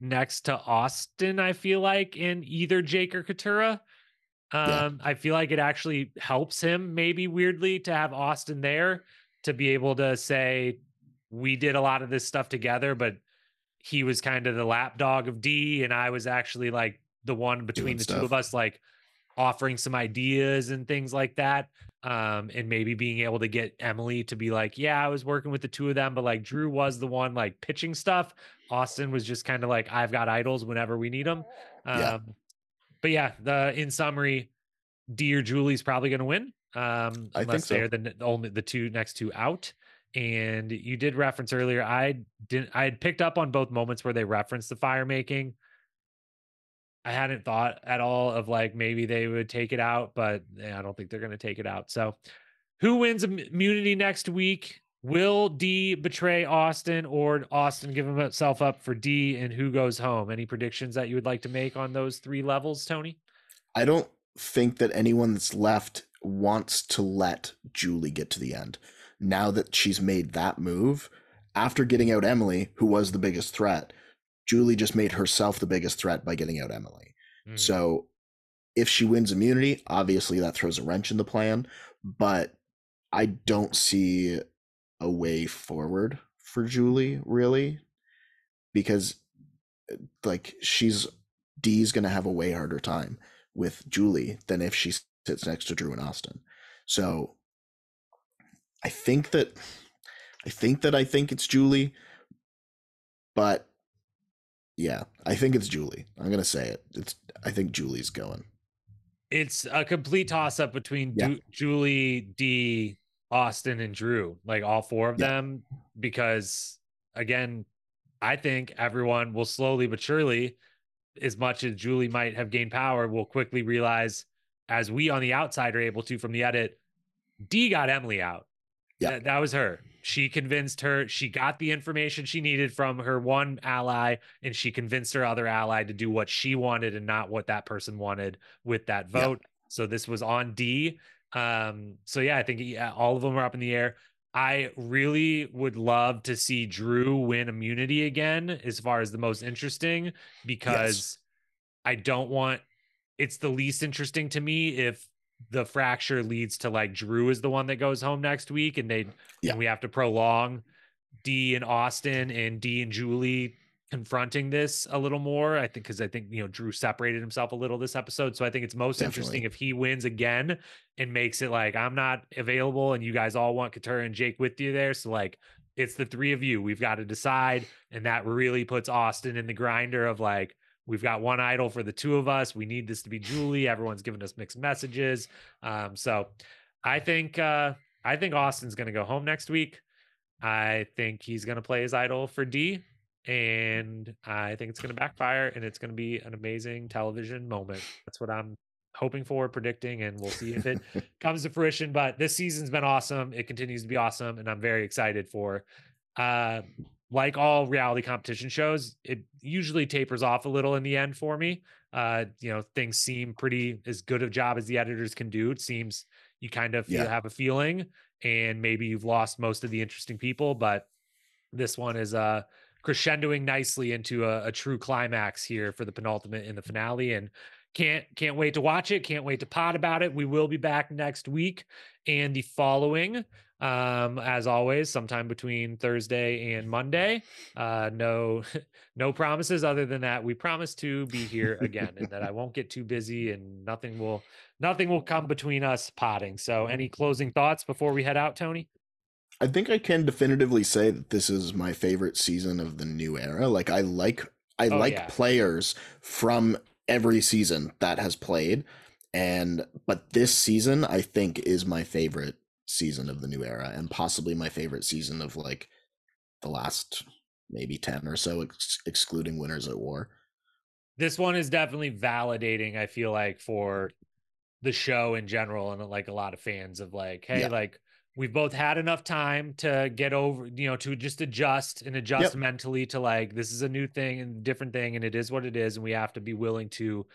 next to Austin, I feel like, in either Jake or Katurah. Um, yeah. I feel like it actually helps him, maybe weirdly, to have Austin there to be able to say, we did a lot of this stuff together, but he was kind of the lapdog of Dee, and I was actually like the one between Doing the stuff. two of us, like offering some ideas and things like that um and maybe being able to get Emily to be like yeah I was working with the two of them but like Drew was the one like pitching stuff Austin was just kind of like I've got idols whenever we need them um yeah. but yeah the in summary dear Julie's probably going to win um I unless so. they're the only the two next two out and you did reference earlier I didn't I had picked up on both moments where they referenced the fire making I hadn't thought at all of like maybe they would take it out, but eh, I don't think they're going to take it out. So, who wins immunity next week? Will Dee betray Austin or Austin give himself up for Dee and who goes home? Any predictions that you would like to make on those three levels, Tony? I don't think that anyone that's left wants to let Julie get to the end. Now that she's made that move, after getting out Emily, who was the biggest threat, Julie just made herself the biggest threat by getting out Emily. Mm. So if she wins immunity, obviously that throws a wrench in the plan, but I don't see a way forward for Julie really because uh, like she's Dee's going to have a way harder time with Julie than if she sits next to Drew and Austin. So I think that I think that I think it's Julie, but yeah, I think it's Julie. I'm gonna say it. It's I think Julie's going. It's a complete toss up between yeah. du- Julie, Dee, Austin, and Drew, like all four of yeah. them, because again, I think everyone will slowly but surely, as much as Julie might have gained power, will quickly realize, as we on the outside are able to from the edit, Dee got Emily out. Yeah, that, that was her she convinced her she got the information she needed from her one ally and she convinced her other ally to do what she wanted and not what that person wanted with that vote. So this was on dee. Um so yeah i think yeah, all of them are up in the air. I really would love to see drew win immunity again as far as the most interesting because yes. i don't want it's the least interesting to me if the fracture leads to like Drew is the one that goes home next week, and they yeah. and we have to prolong Dee and Austin and Dee and Julie confronting this a little more. I think because I think you know Drew separated himself a little this episode, so I think it's most Definitely. interesting if he wins again and makes it like I'm not available, and you guys all want Katurah and Jake with you there. So like it's the three of you. We've got to decide. And that really puts Austin in the grinder of like, we've got one idol for the two of us. We need this to be Julie. Everyone's giving us mixed messages. Um, so I think uh I think Austin's gonna go home next week. I think he's gonna play his idol for Dee. And I think it's gonna backfire and it's gonna be an amazing television moment. That's what I'm hoping for, predicting, and we'll see if it comes to fruition. But this season's been awesome. It continues to be awesome, and I'm very excited for. Uh, like all reality competition shows, it usually tapers off a little in the end for me. Uh, you know, things seem pretty as good a job as the editors can do. It seems you kind of yeah. have a feeling, and maybe you've lost most of the interesting people, but this one is uh crescendoing nicely into a, a true climax here for the penultimate in the finale. And can't can't wait to watch it can't wait to pot about it we will be back next week and the following um as always sometime between thursday and monday. Uh no no promises other than that we promise to be here again and that i won't get too busy and nothing will nothing will come between us potting. So any closing thoughts before we head out tony? I think i can definitively say that this is my favorite season of the new era. Like i like I oh, like yeah. players from every season that has played. And but this season i think is my favorite season of the new era and possibly my favorite season of like the last maybe 10 or so ex- excluding winners at war this one is definitely validating i feel like for the show in general and like a lot of fans of like hey yeah. like we've both had enough time to get over you know to just adjust and adjust yep. mentally to like this is a new thing and different thing and it is what it is and we have to be willing to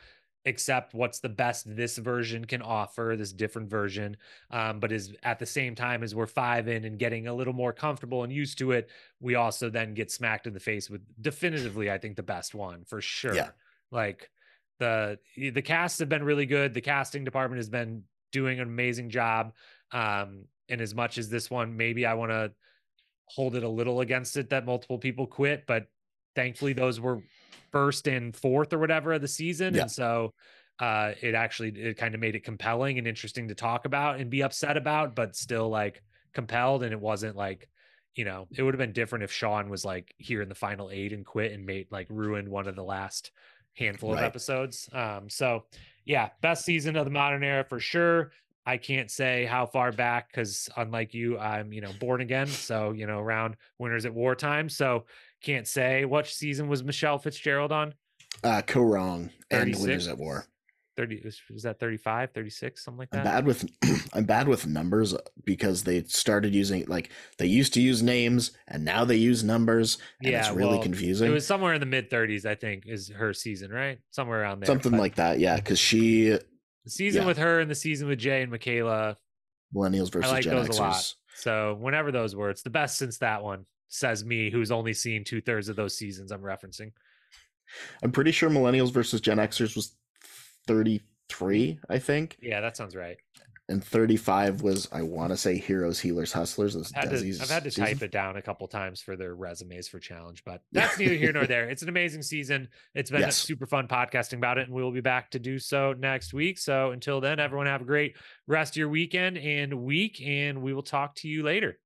accept what's the best this version can offer this different version um, but is at the same time as we're five in and getting a little more comfortable and used to it we also then get smacked in the face with definitively i think the best one for sure yeah. like the the casts have been really good the casting department has been doing an amazing job um, and as much as this one, maybe I want to hold it a little against it that multiple people quit, but thankfully those were first and fourth or whatever of the season. Yeah. And so uh it actually it kind of made it compelling and interesting to talk about and be upset about, but still like compelled. And it wasn't like, you know, it would have been different if Sean was like here in the final eight and quit and made like ruined one of the last handful right. of episodes. Um, so yeah, best season of the modern era for sure. I can't say how far back because unlike you, I'm you know born again. So you know around winners at wartime. So can't say what season was Michele Fitzgerald on. Uh, Kaôh Rōng and winners at war. 30 was that 35 36 something like that i'm bad with i'm bad with numbers because they started using like they used to use names and now they use numbers yeah it's really well, confusing it was somewhere in the mid 30s i think is her season right somewhere around there something but, like that yeah because she the season yeah. with her and the season with Jay and Michaela. Millennials versus I like Gen those Xers. a lot. So whenever those were, it's the best since that one. Says me, who's only seen two thirds of those seasons. I'm referencing. I'm pretty sure Millennials versus Gen Xers was 33. I think. Yeah, that sounds right and 35 was I want to say Heroes, Healers, Hustlers. I've had, to, I've had to type it down a couple times for their resumes for challenge, but that's neither here nor there. It's an amazing season. It's been yes. super fun podcasting about it, and we will be back to do so next week. So until then, everyone have a great rest of your weekend and week, and we will talk to you later.